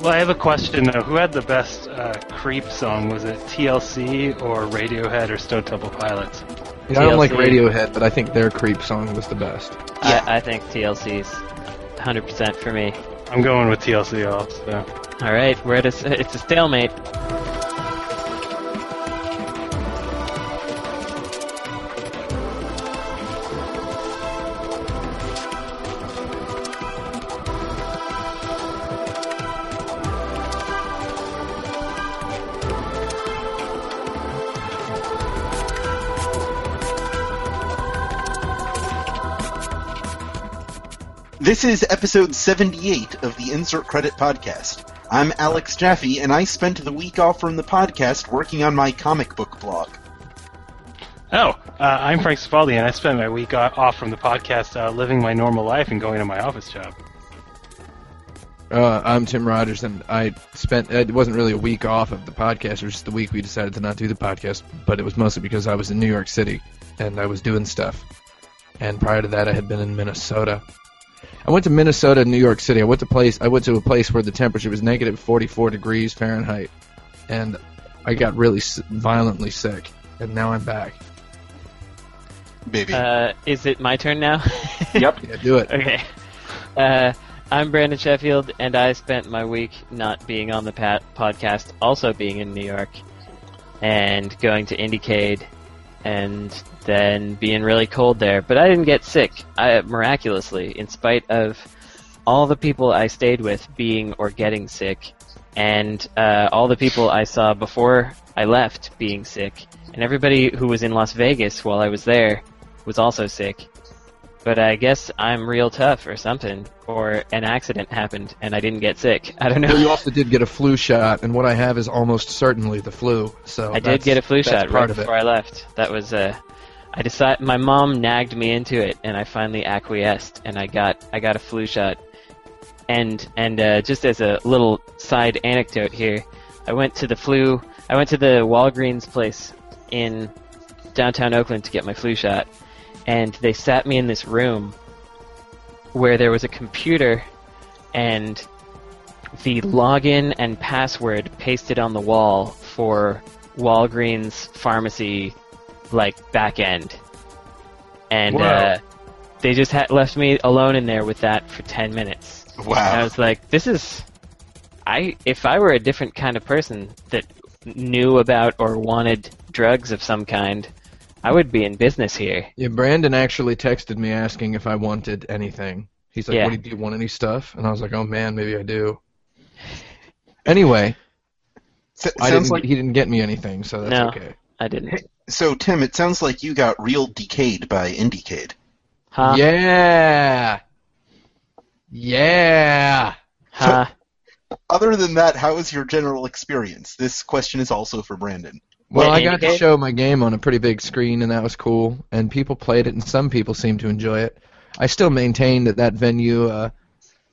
Well, I have a question though. Who had the best uh, creep song? Was it TLC or Radiohead or Stone Temple Pilots? You know, I don't like Radiohead, but I think their creep song was the best. Yeah, I think TLC's 100% for me. I'm going with TLC also. All right, we're at a, s- it's a stalemate. This is episode 78 of the Insert Credit Podcast. I'm Alex Jaffe, and I spent the week off from the podcast working on my comic book blog. Oh, uh, I'm Frank Cifaldi, and I spent my week off from the podcast uh, living my normal life and going to my office job. Uh, I'm Tim Rogers, and I spent. It wasn't really a week off of the podcast. It was just the week we decided to not do the podcast. But it was mostly because I was in New York City and I was doing stuff. And prior to that, I had been in Minnesota. I went to Minnesota, and New York City. I went to place. I went to a place where the temperature was negative 44 degrees Fahrenheit, and I got really s- violently sick. And now I'm back. Baby. Uh, is it my turn now? Yep. Yeah, do it. Okay. Uh, I'm Brandon Sheffield, and I spent my week not being on the pat- podcast, also being in New York, and going to Indiecade, and then being really cold there. But I didn't get sick. I miraculously, in spite of all the people I stayed with being or getting sick, and uh, all the people I saw before I left being sick, and everybody who was in Las Vegas while I was there was also sick. But I guess I'm real tough or something, or an accident happened and I didn't get sick. I don't Well, you also did get a flu shot, and what I have is almost certainly the flu. So I did get a flu shot right before I left. That was uh, I decided my mom nagged me into it, and I finally acquiesced, and I got I got a flu shot. And and uh, just as a little side anecdote here, I went to the flu. I went to the Walgreens place in downtown Oakland to get my flu shot, and they sat me in this room where there was a computer and the login and password pasted on the wall for Walgreens pharmacy like back end. And Wow. uh, they just had left me alone in there with that for 10 minutes. And I was like, this is I if I were a different kind of person that knew about or wanted drugs of some kind, I would be in business here. Yeah, Brandon actually texted me asking if I wanted anything. He's like, Yeah. "What do you want? Any stuff?" And I was like, "Oh man, maybe I do." Anyway, S- I sounds didn't. like he didn't get me anything, so that's No. okay. I didn't. So, Tim. It sounds like you got real decayed by Indiecade. Huh? Yeah, yeah. Huh? Other than that, how was your general experience? This question is also for Brandon. Well, Yeah, I got to show my game on a pretty big screen, and that was cool. And people played it, and some people seemed to enjoy it. I still maintain that that venue, uh,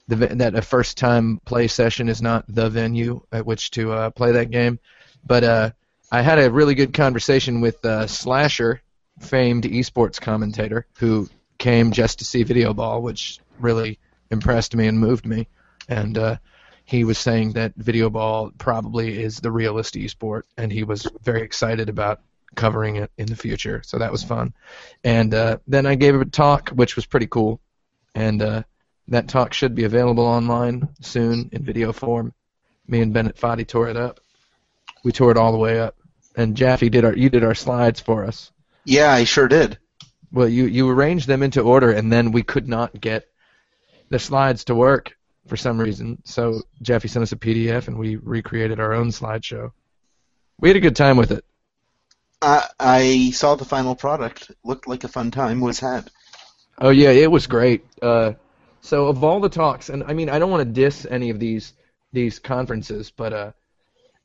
the that a first time play session is not the venue at which to uh, play that game. But uh, I had a really good conversation with uh, Slasher, famed esports commentator, who came just to see Video Ball, which really impressed me and moved me. And uh, he was saying that Video Ball probably is the realest esport, and he was very excited about covering it in the future. So that was fun. And uh, then I gave a talk, which was pretty cool. And uh, that talk should be available online soon in video form. Me and Bennett Foddy tore it up. We tore it all the way up. And Jaffe did our you did our slides for us. Yeah, I sure did. Well, you you arranged them into order, and then we could not get the slides to work for some reason. So Jaffe sent us a PDF, and we recreated our own slideshow. We had a good time with it. I, I saw the final product. Looked like a fun time was had. Oh yeah, it was great. Uh, so of all the talks, and I mean, I don't want to diss any of these these conferences, but uh,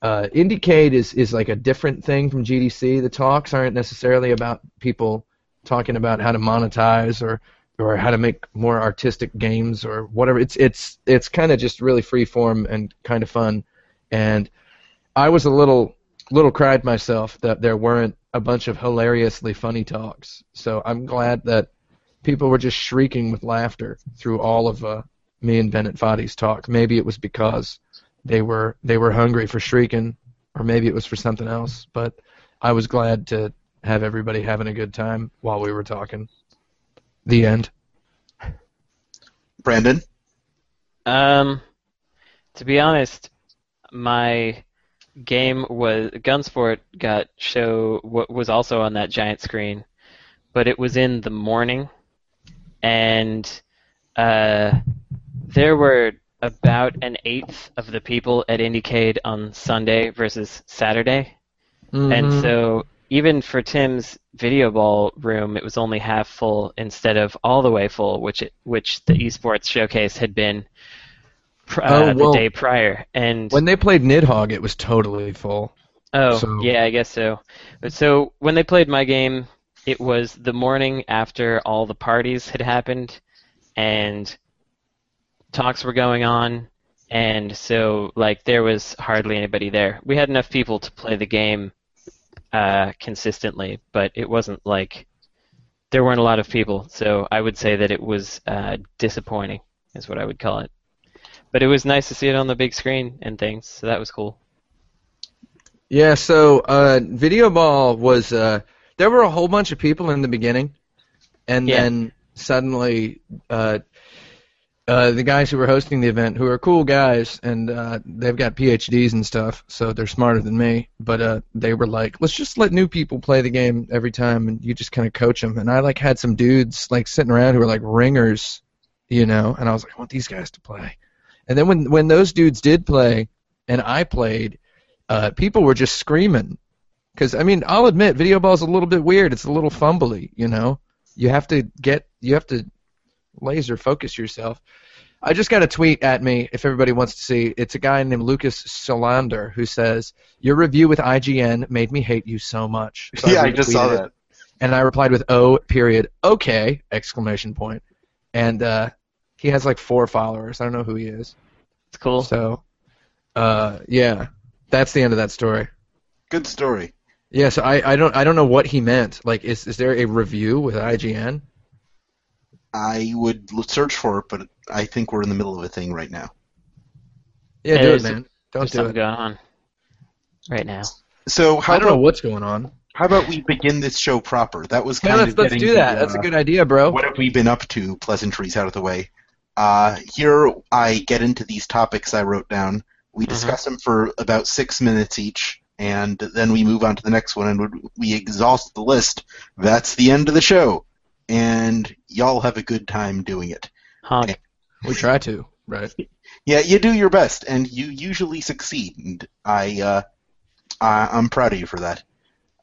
uh, Indiecade is is like a different thing from GDC. The talks aren't necessarily about people talking about how to monetize or or how to make more artistic games or whatever. It's it's it's kind of just really free form and kind of fun. And I was a little little cried myself that there weren't a bunch of hilariously funny talks. So I'm glad that people were just shrieking with laughter through all of uh, me and Bennett Foddy's talk. Maybe it was because they were they were hungry for shrieking, or maybe it was for something else. But I was glad to have everybody having a good time while we were talking. The end. Brandon? Um, to be honest, my game was Gunsport got show what was also on that giant screen, but it was in the morning, and uh, there were about an eighth of the people at Indiecade on Sunday versus Saturday, and Mhm. so even for Tim's video ball room, it was only half full instead of all the way full, which it, which the esports showcase had been pr- uh, Oh, well, the day prior. And when they played Nidhogg, it was totally full. oh so- yeah, I guess so. But so when they played my game, it was the morning after all the parties had happened, and talks were going on. And so, like, there was hardly anybody there. We had enough people to play the game uh, consistently, but it wasn't like there weren't a lot of people. So I would say that it was uh, disappointing, is what I would call it. But it was nice to see it on the big screen and things, so that was cool. Yeah, so uh, Video Ball was uh, there were a whole bunch of people in the beginning, and Yeah. then suddenly uh, uh, the guys who were hosting the event, who are cool guys, and uh, they've got PhDs and stuff, so they're smarter than me. But uh, they were like, let's just let new people play the game every time, and you just kind of coach them. And I like had some dudes like sitting around who were like ringers, you know, and I was like, I want these guys to play. And then when when those dudes did play, and I played uh, people were just screaming. Because I mean, I'll admit, video ball's a little bit weird. It's a little fumbly, you know. You have to get, you have to laser focus yourself. I just got a tweet at me. If everybody wants to see, it's a guy named Lucas Solander who says, "Your review with IGN made me hate you so much." So yeah, I just saw retweeted it, that. and I replied with "Oh, period, okay!" exclamation point. And uh, he has like four followers. I don't know who he is. It's cool. So, uh, yeah, that's the end of that story. Good story. Yeah, so I, I don't I don't know what he meant. Like, is is there a review with IGN? I would search for it, but I think we're in the middle of a thing right now. Yeah, Yeah, do it, man. Don't do something it. going on right now. So how I don't know what's going on. how about we begin this show proper? That was Yeah, kind let's of let's getting do the, that. That's a uh, good idea, bro. What have we been up to? Pleasantries out of the way. Uh, here I get into these topics I wrote down. We Mhm. discuss them for about six minutes each, and then we move on to the next one, and when we exhaust the list. That's the end of the show, and y'all have a good time doing it. Honk. We try to, right? Yeah, you do your best, and you usually succeed, and I, uh, I I'm proud of you for that.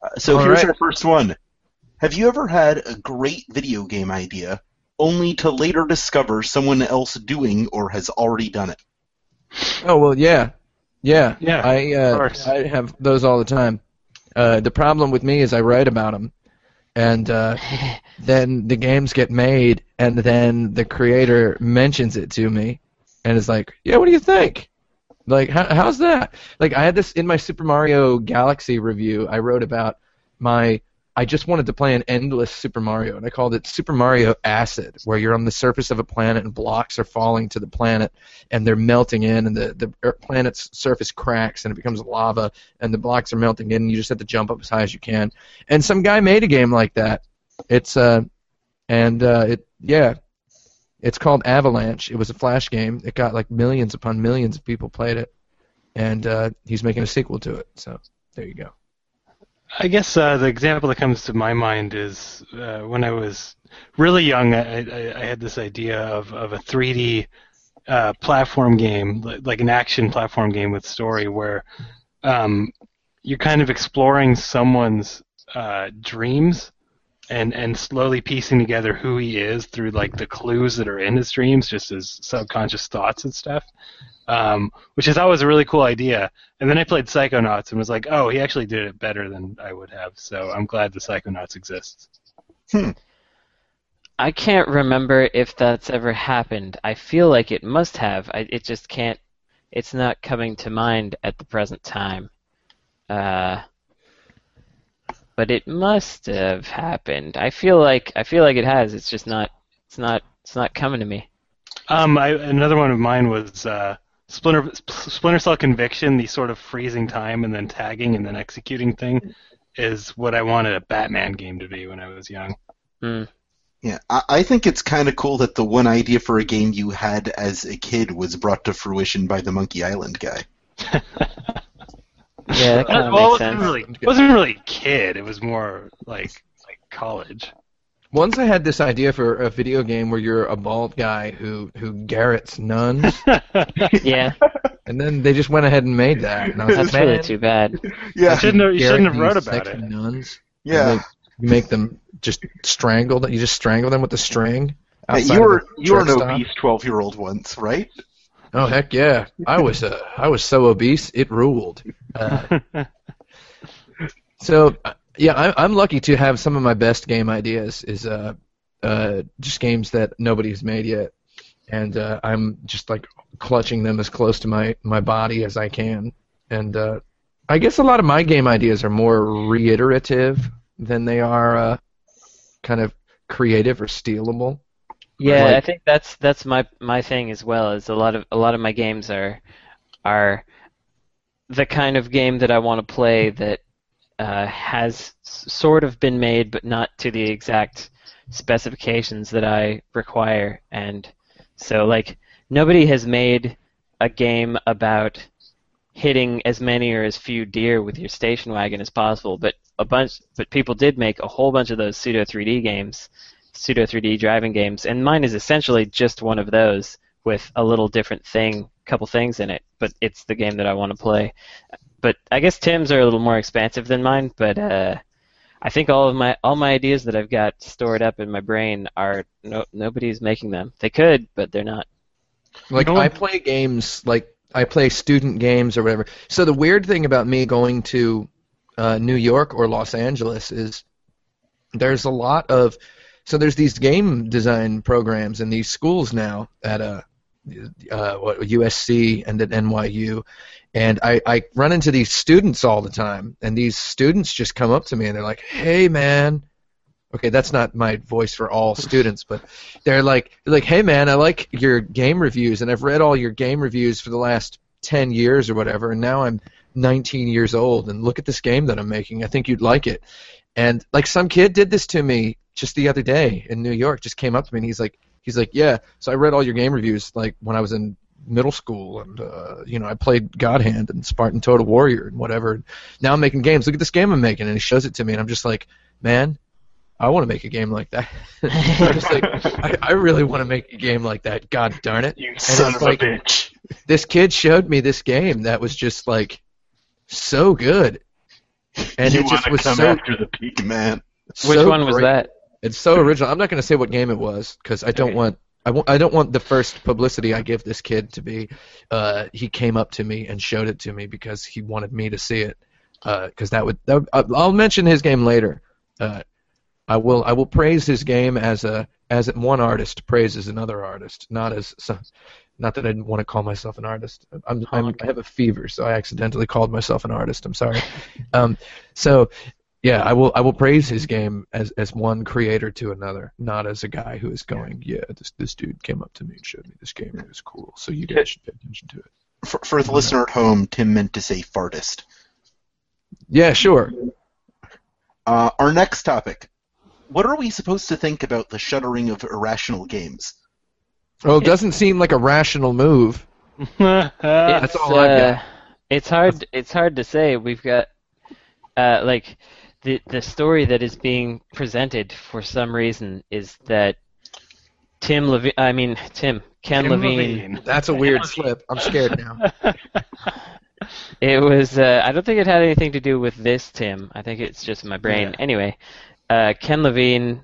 Uh, so All here's right. our first one. Have you ever had a great video game idea, only to later discover someone else doing or has already done it? Oh well, yeah, yeah. Yeah, I uh. I have those all the time. Uh, the problem with me is I write about them, and uh, then the games get made, and then the creator mentions it to me, and is like, "Yeah, what do you think? Like, how, how's that?" Like, I had this in my Super Mario Galaxy review. I wrote about my. I just wanted to play an endless Super Mario, and I called it Super Mario Acid, where you're on the surface of a planet and blocks are falling to the planet, and they're melting in, and the the planet's surface cracks and it becomes lava, and the blocks are melting in, and you just have to jump up as high as you can. And some guy made a game like that. It's uh, and uh, it yeah, it's called Avalanche. It was a flash game. It got like millions upon millions of people played it, and uh, he's making a sequel to it. So there you go. I guess uh, the example that comes to my mind is uh, when I was really young. I, I, I had this idea of, of a 3D uh, platform game, like an action platform game with story, where um, you're kind of exploring someone's uh, dreams and and slowly piecing together who he is through like the clues that are in his dreams, just his subconscious thoughts and stuff. Um, which I thought was a really cool idea. And then I played Psychonauts and was like, oh, he actually did it better than I would have. So I'm glad the Psychonauts exists. I can't remember if that's ever happened. I feel like it must have. I, it just can't. It's not coming to mind at the present time. Uh, but it must have happened. I feel like I feel like it has. It's just not. It's not. It's not coming to me. Um, I, another one of mine was uh, Splinter Splinter Cell Conviction, the sort of freezing time and then tagging and then executing thing, is what I wanted a Batman game to be when I was young. Hmm. Yeah, I, I think it's kind of cool that the one idea for a game you had as a kid was brought to fruition by the Monkey Island guy. Yeah, that kind of well, makes it wasn't sense. really it wasn't really kid. It was more like like college. Once I had this idea for a video game where you're a bald guy who who garrots nuns, Yeah, and then they just went ahead and made that. And I was that's like, really man, too bad. Yeah, shouldn't have, you shouldn't have wrote about sexy it. Nuns. yeah. Like, you make them just strangle them. You just strangle them with the string. Hey, outside you of were you were an truck obese twelve year old once, right? Oh heck yeah! I was uh, I was so obese it ruled. Uh, so yeah, I'm I'm lucky to have some of my best game ideas is uh uh just games that nobody's made yet, and uh, I'm just like clutching them as close to my my body as I can, and uh, I guess a lot of my game ideas are more reiterative than they are uh, kind of creative or stealable. Yeah, Like- I think that's that's my my thing as well. Is a lot of a lot of my games are are the kind of game that I want to play that uh, has s- sort of been made, but not to the exact specifications that I require. And so, like, nobody has made a game about hitting as many or as few deer with your station wagon as possible. But a bunch, but people did make a whole bunch of those pseudo 3D games pseudo 3D driving games, and mine is essentially just one of those with a little different thing, couple things in it. But it's the game that I want to play. But I guess Tim's are a little more expansive than mine. But uh, I think all of my all my ideas that I've got stored up in my brain are no nobody's making them. They could, but they're not. Like No. I play games like I play student games or whatever. So the weird thing about me going to uh, New York or Los Angeles is there's a lot of so there's these game design programs in these schools now at uh, uh, what USC and at NYU, and I, I run into these students all the time, and these students just come up to me and they're like, "Hey, man." Okay, that's not my voice for all students, but they're like, like, "Hey, man, I like your game reviews, and I've read all your game reviews for the last ten years or whatever, and now I'm 19 years old, and look at this game that I'm making. I think you'd like it." And like some kid did this to me just the other day in New York. Just came up to me and he's like, he's like, yeah. So I read all your game reviews like when I was in middle school, and uh, you know I played God Hand and Spartan Total Warrior and whatever. and Now I'm making games. Look at this game I'm making, and he shows it to me, and I'm just like, man. I want to make a game like that. I'm just like, I, I really want to make a game like that. God darn it! You son son of of a a bitch. This kid showed me this game that was just like so good, and you it just wanna was come so after the peak, man. Which so one was great. that? It's so original. I'm not going to say what game it was because I don't Okay. want I, w- I don't want the first publicity I give this kid to be. Uh, he came up to me and showed it to me because he wanted me to see it. Because that would, that would I'll mention his game later. Uh, I will I will praise his game as a as one artist praises another artist, not as some, not that I didn't want to call myself an artist. I'm, I'm I have a fever, so I accidentally called myself an artist. I'm sorry. um, so yeah, I will I will praise his game as as one creator to another, not as a guy who is going, yeah, this this dude came up to me and showed me this game and it was cool, so you guys should pay attention to it. For, for the listener at home, Tim meant to say fartist. Yeah, sure. Uh, our next topic. What are we supposed to think about the shuttering of irrational games? Well, it doesn't seem like a rational move. That's It's, all I've uh, got. It's hard. It's hard to say. We've got uh, like the the story that is being presented for some reason is that Tim Levine. I mean Tim Ken Tim Levine. Levine. That's a weird slip. I'm scared now. It was. Uh, I don't think it had anything to do with this Tim. I think it's just my brain. Yeah. Anyway, uh, Ken Levine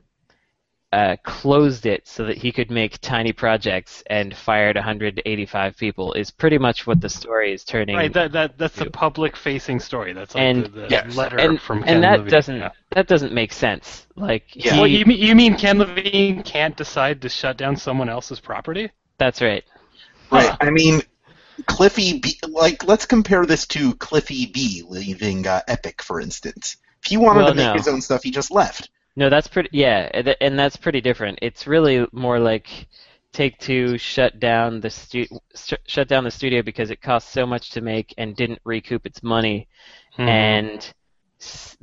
uh, closed it so that he could make tiny projects and fired 185 people. Is pretty much what the story is turning. Right, that, that that's the Yep. public-facing story. That's like And- the, the Yes. letter and from Ken and that Levine. doesn't Yeah. that doesn't make sense. Like Yeah. he, Well, you mean you mean Ken Levine can't decide to shut down someone else's property? that's right. Right. I mean, Cliffy B. Like, let's compare this to Cliffy B. leaving uh, Epic, for instance. If he wanted Well, to make no. his own stuff, he just left. No, that's pretty. Yeah, and that's pretty different. It's really more like Take Two shut down the stu- sh- shut down the studio because it cost so much to make and didn't recoup its money, Mhm. and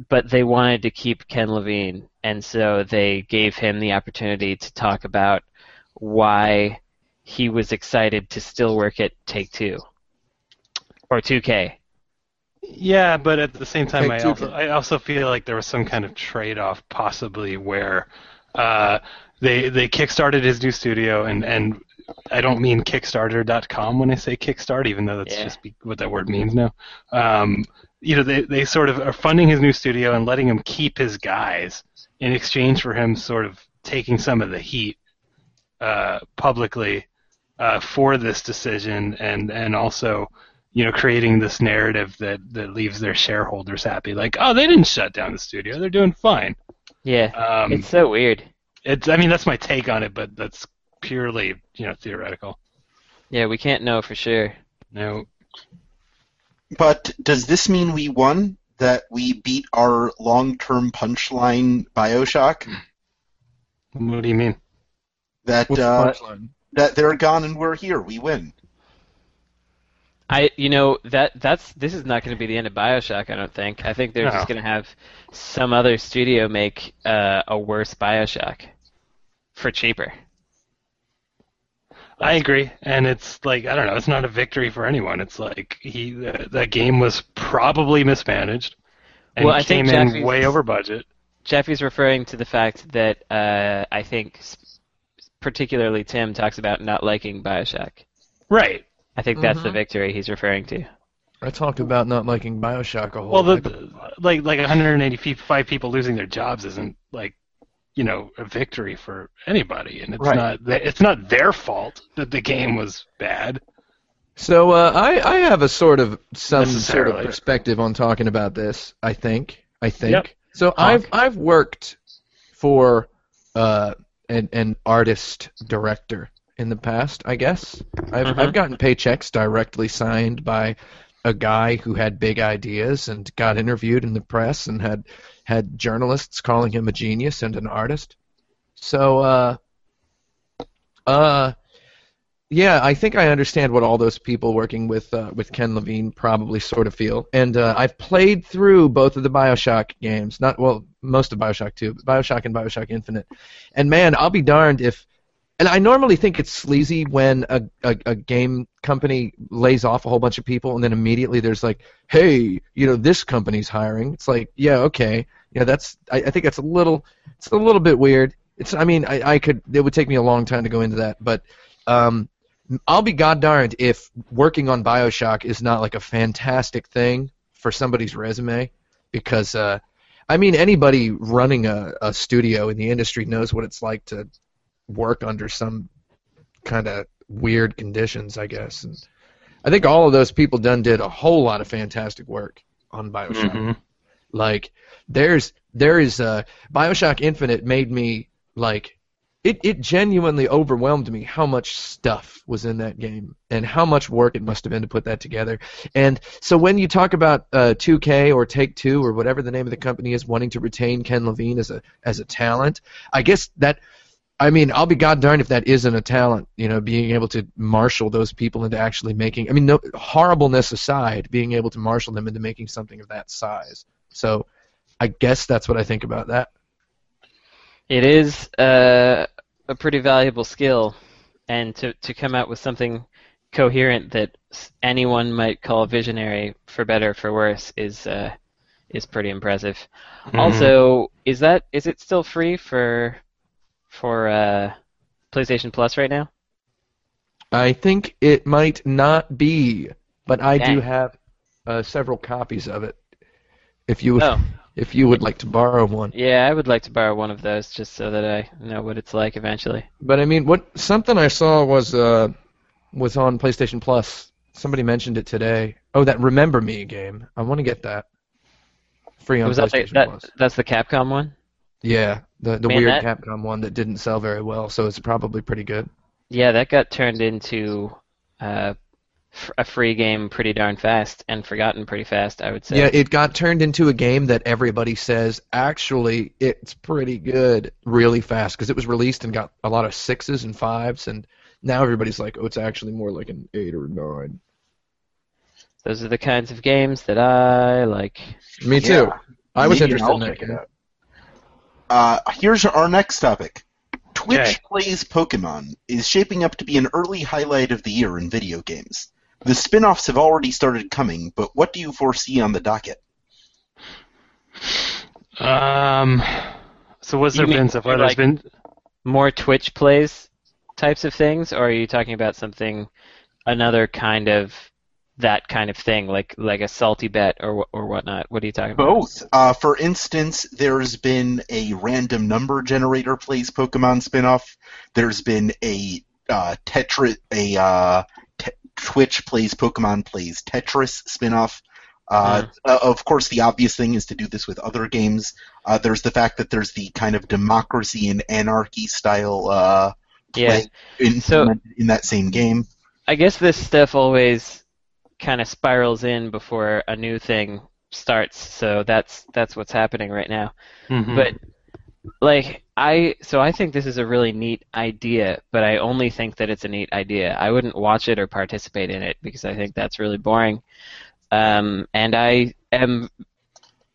but they wanted to keep Ken Levine, and so they gave him the opportunity to talk about why he was excited to still work at Take Two or 2K. Yeah, but at the same time, Take I also, I also feel like there was some kind of trade-off, possibly where uh, they they kickstarted his new studio, and and I don't mean Kickstarter.com when I say Kickstart, even though that's Yeah. just be, what that word means now. Um, you know, they they sort of are funding his new studio and letting him keep his guys in exchange for him sort of taking some of the heat uh, publicly uh, for this decision, and and also you know, creating this narrative that, that leaves their shareholders happy. Like, oh, they didn't shut down the studio; they're doing fine. Yeah, Um, it's so weird. it's, I mean, that's my take on it, but that's purely, you know, theoretical. Yeah, we can't know for sure. No, But does this mean we won? That we beat our long-term punchline Bioshock? what do you mean? That uh, that they're gone and we're here. We win. I, you know, that that's this is not going to be the end of Bioshock. I don't think. I think they're No. just going to have some other studio make uh, a worse Bioshock for cheaper. I agree, and it's like I don't know. It's not a victory for anyone. It's like he uh, that game was probably mismanaged, and Well, I came think in Jaffe's- way over budget. Jaffe's referring to the fact that uh, I think, particularly Tim talks about not liking Bioshock. Right. I think that's Mhm. the victory he's referring to. I talked about not liking Bioshock a whole. Well, the, heck of the- like like 185 people losing their jobs isn't like you know a victory for anybody, and it's Right. not it's not their fault that the game was bad. So uh, I I have a sort of some sort of perspective on talking about this. I think I think Yep. so. I've I've worked for uh, an an artist director in the past. I guess I've Mhm. I've gotten paychecks directly signed by a guy who had big ideas and got interviewed in the press and had had journalists calling him a genius and an artist. So uh uh yeah, I think I understand what all those people working with uh, with Ken Levine probably sort of feel. And uh, I've played through both of the BioShock games, not well, most of BioShock 2, but BioShock and BioShock Infinite. And man, I'll be darned if and I normally think it's sleazy when a, a, a game company lays off a whole bunch of people and then immediately there's like, hey, you know, this company's hiring. It's like, yeah, okay. Yeah, that's I, I think that's a little it's a little bit weird. It's I mean, I, I could it would take me a long time to go into that, but um I'll be god darned if working on BioShock is not like a fantastic thing for somebody's resume because uh I mean anybody running a, a studio in the industry knows what it's like to work under some kind of weird conditions, I guess. And I think all of those people done did a whole lot of fantastic work on BioShock. Mhm. Like there's there is uh BioShock Infinite made me like it, it genuinely overwhelmed me how much stuff was in that game and how much work it must have been to put that together. And so when you talk about uh, 2K or Take Two or whatever the name of the company is wanting to retain Ken Levine as a as a talent, I guess that I mean I'll be god darned if that isn't a talent. You know, being able to marshal those people into actually making. I mean, no horribleness aside, being able to marshal them into making something of that size. So I guess that's what I think about that. It is uh, a pretty valuable skill, and to to come out with something coherent that anyone might call visionary, for better or for worse, is uh, is pretty impressive. Mhm. Also, is that is it still free for for uh, PlayStation Plus right now? I think it might not be, but I do have uh, several copies of it. If you would, Oh, if you would like to borrow one. yeah, I would like to borrow one of those just so that I know what it's like eventually. But I mean, what something I saw was uh was on PlayStation Plus. Somebody mentioned it today. Oh, that Remember Me game. I want to get that free on Was that, PlayStation that Plus. that's the Capcom one? Yeah, the the Man, weird that- Capcom one that didn't sell very well, so it's probably pretty good. Yeah, that got turned into uh, f- a free game pretty darn fast and forgotten pretty fast, I would say. Yeah, it got turned into a game that everybody says actually it's pretty good really fast because it was released and got a lot of sixes and fives and Now everybody's like, oh, it's actually more like an eight or nine. Those are the kinds of games that I like. Me too. Yeah. I was Maybe interested I'll in that check it game. out. Uh, here's our next topic. Twitch Okay. Plays Pokemon is shaping up to be an early highlight of the year in video games. The spin offs have already started coming, but what do you foresee on the docket? Um, so what's You there mean been so far? There's like- been More Twitch plays types of things, or are you talking about something, another kind of that kind of thing, like like a salty bet or or whatnot? What are you talking about? Both. Uh, for instance, there's been a random number generator plays Pokemon spin-off. There's been a uh, Tetris, a uh, te- Twitch plays Pokemon plays Tetris spinoff. Uh, uh, of course, the obvious thing is to do this with other games. Uh, there's the fact that there's the kind of democracy and anarchy style uh, Yeah. play implemented in that same game. I guess this stuff always kind of spirals in before a new thing starts. So that's that's what's happening right now. Mhm. But like I so I think this is a really neat idea, but I only think that it's a neat idea. I wouldn't watch it or participate in it because I think that's really boring. Um, and I am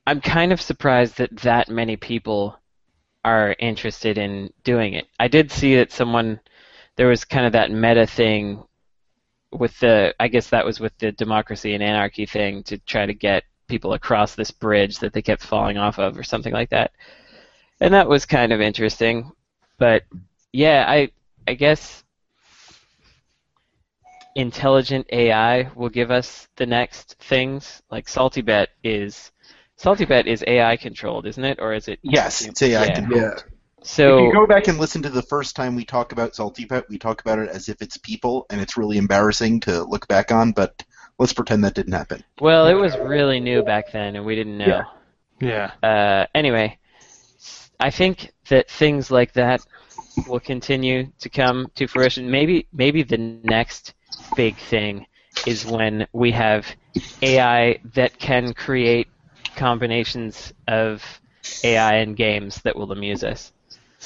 I'm kind of surprised that that many people are interested in doing it. I did see that someone there was kind of that meta thing with the I guess that was with the democracy and anarchy thing to try to get people across this bridge that they kept falling off of or something like that. And that was kind of interesting. But yeah, I I guess intelligent AI will give us the next things. Like Salty Bet is Salty Bet is AI controlled, isn't it? Or is it Yes, it's AI Yeah. controlled. Yeah. So if you go back and listen to the first time we talk about Salty Bet, we talk about it as if it's people, and it's really embarrassing to look back on. But let's pretend that didn't happen. well, it was really new back then and we didn't know. Yeah. yeah. uh, anyway, I think that things like that will continue to come to fruition. Maybe maybe the next big thing is when we have AI that can create combinations of AI and games that will amuse us.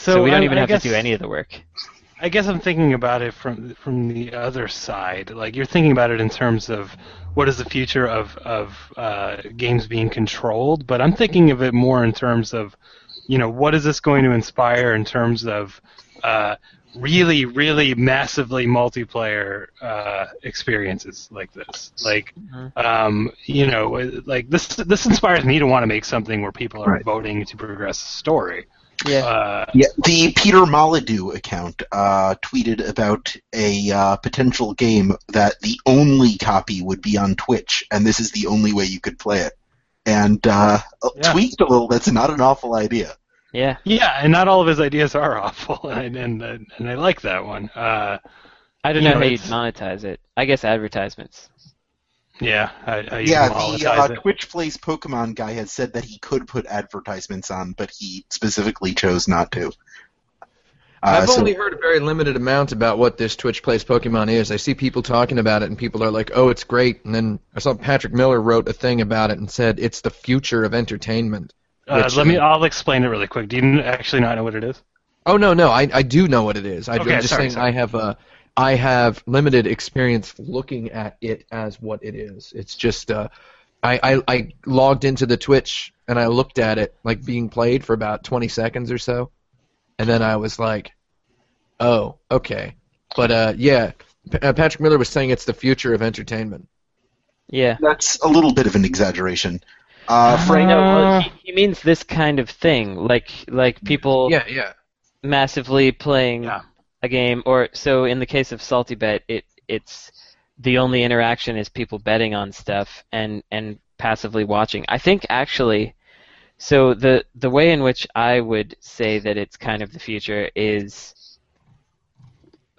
So, we don't I- even I have guess, to do any of the work. I guess I'm thinking about it from from the other side. Like you're thinking about it in terms of what is the future of of uh, games being controlled, but I'm thinking of it more in terms of, you know, what is this going to inspire in terms of uh, really, really massively multiplayer uh, experiences like this. Like, Mhm. um, you know, like this this inspires me to want to make something where people are Right. voting to progress the story. Yeah. Uh, Yeah, the Peter Molyneux account uh, tweeted about a uh, potential game that the only copy would be on Twitch, and this is the only way you could play it. And uh, Yeah. tweaked a little. That's not an awful idea. yeah. Yeah, and not all of his ideas are awful, and and, and I like that one. Uh, I don't You know, know, how you'd monetize it. I guess advertisements. Yeah, I, I Yeah, the uh. Twitch Plays Pokemon guy had said that he could put advertisements on, but he specifically chose not to. Uh, I've so- only heard a very limited amount about what this Twitch Plays Pokemon is. I see people talking about it, and people are like, "Oh, it's great." And then I saw Patrick Miller wrote a thing about it and said it's the future of entertainment. Uh, which, let me. I'll explain it really quick. Do you actually not know what it is? Oh no, no, I I do know what it is. I, Okay, I'm just sorry, saying sorry. I have uh, I have limited experience looking at it as what it is. It's just uh, I, I I logged into the Twitch and I looked at it like being played for about 20 seconds or so, and then I was like, oh, okay. But uh, yeah, P- uh, Patrick Miller was saying it's the future of entertainment. Yeah. that's a little bit of an exaggeration. Uh, Frank, No, well, he, he means this kind of thing, like like people Yeah, yeah. massively playing Yeah. A game, or so in the case of Salty Bet, it it's the only interaction is people betting on stuff and and passively watching. I think actually, so the the way in which I would say that it's kind of the future is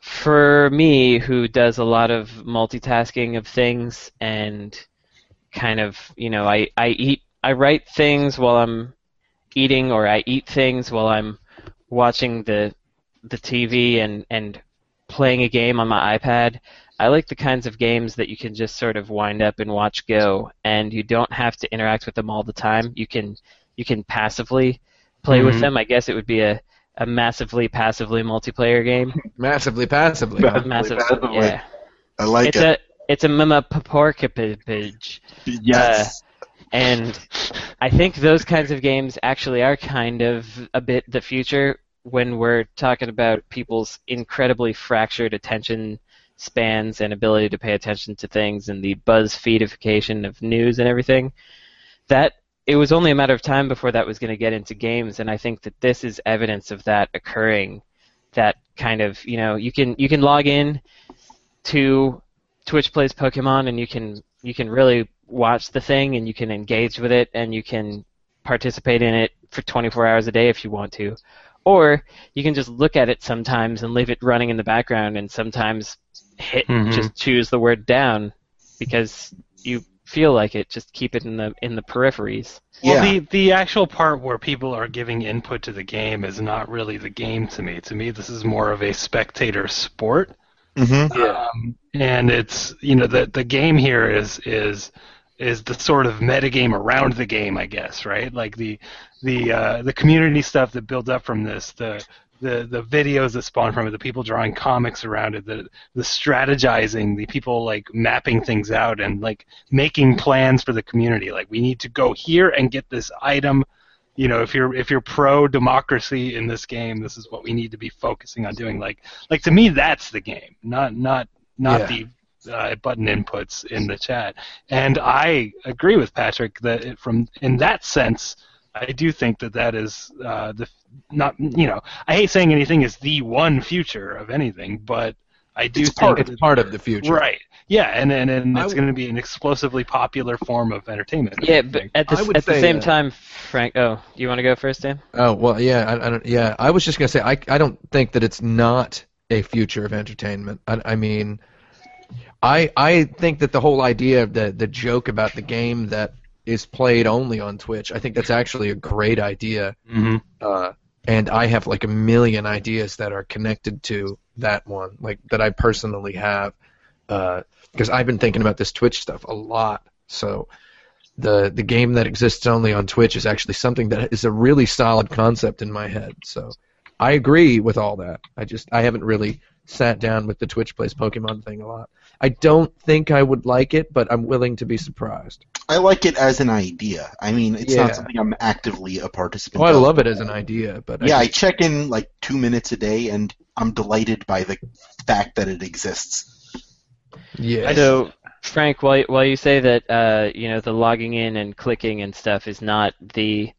for me, who does a lot of multitasking of things and kind of, you know, I, I eat, I write things while I'm eating, or I eat things while I'm watching the the TV and and playing a game on my iPad. I like the kinds of games that you can just sort of wind up and watch go, and you don't have to interact with them all the time. You can you can passively play with Mhm. them. I guess it would be a a massively passively multiplayer game. Massively passively. Yeah. Massive, passively. yeah. I like It's it. a it's a mama page. yes. And I think those kinds of games actually are kind of a bit the future when we're talking about people's incredibly fractured attention spans and ability to pay attention to things and the buzz feedification of news and everything. That it was only a matter of time before that was going to get into games, and I think that this is evidence of that occurring. That kind of you know you can you can log in to Twitch plays Pokemon and you can you can really watch the thing and you can engage with it and you can participate in it for 24 hours a day if you want to. Or you can just look at it sometimes and leave it running in the background and sometimes hit Mhm. just choose the word down because you feel like it. Just keep it in the in the peripheries. Well, Yeah. the the actual part where people are giving input to the game is not really the game to me. To me, this is more of a spectator sport. hmm Um, and it's you know the the game here is is is the sort of metagame around the game, I guess, right? Like the the uh, the community stuff that builds up from this, the the the videos that spawn from it, the people drawing comics around it, the the strategizing, the people like mapping things out and like making plans for the community. Like we need to go here and get this item. You know, if you're if you're pro democracy in this game, this is what we need to be focusing on doing. Like like to me, that's the game, not not not Yeah. the uh, button inputs in the chat. And I agree with Patrick that it, from in that sense, I do think that that is uh, the not you know I hate saying anything is the one future of anything, but I do It's think part It's part of the future. right. Yeah, and and, and it's w- going to be an explosively popular form of entertainment. Yeah, but at the at the same uh, time, Frank. Oh, you want to go first, Dan? Oh well, yeah, I, I don't. Yeah, I was just gonna say I I don't think that it's not a future of entertainment. I, I mean, I I think that the whole idea of the the joke about the game that is played only on Twitch, I think that's actually a great idea. Mhm. Uh, and I have like a million ideas that are connected to that one, like that I personally have, because I've been thinking about this Twitch stuff a lot. So the the game that exists only on Twitch is actually something that is a really solid concept in my head. So I agree with all that. I just I haven't really sat down with the Twitch plays Pokemon thing a lot. I don't think I would like it, but I'm willing to be surprised. I like it as an idea. I mean, it's Yeah. not something I'm actively a participant. Oh, I of. love it as an idea, but Yeah, I I check in like two minutes a day, and I'm delighted by the fact that it exists. yeah. So, Frank, while while you say that uh, you know the logging in and clicking and stuff is not the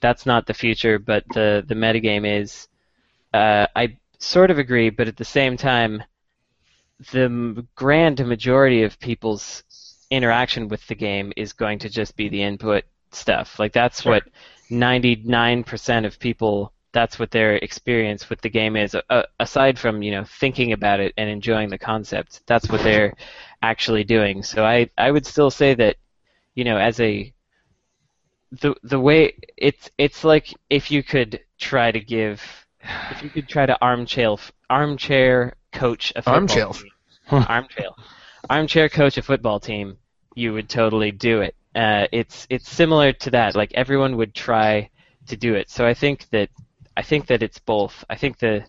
that's not the future, but the the metagame is. Uh, I sort of agree, but at the same time, the m- grand majority of people's interaction with the game is going to just be the input stuff. Like that's Sure. what 99% of people that's what their experience with the game is uh, aside from you know thinking about it and enjoying the concept that's what they're actually doing so i i would still say that you know as a the the way it's it's like if you could try to give if you could try to armchair armchair coach a football Armchair. team, armchair. Armchair coach a football team you would totally do it. Uh, it's it's similar to that. Like everyone would try to do it. So i think that i think that it's both. I think the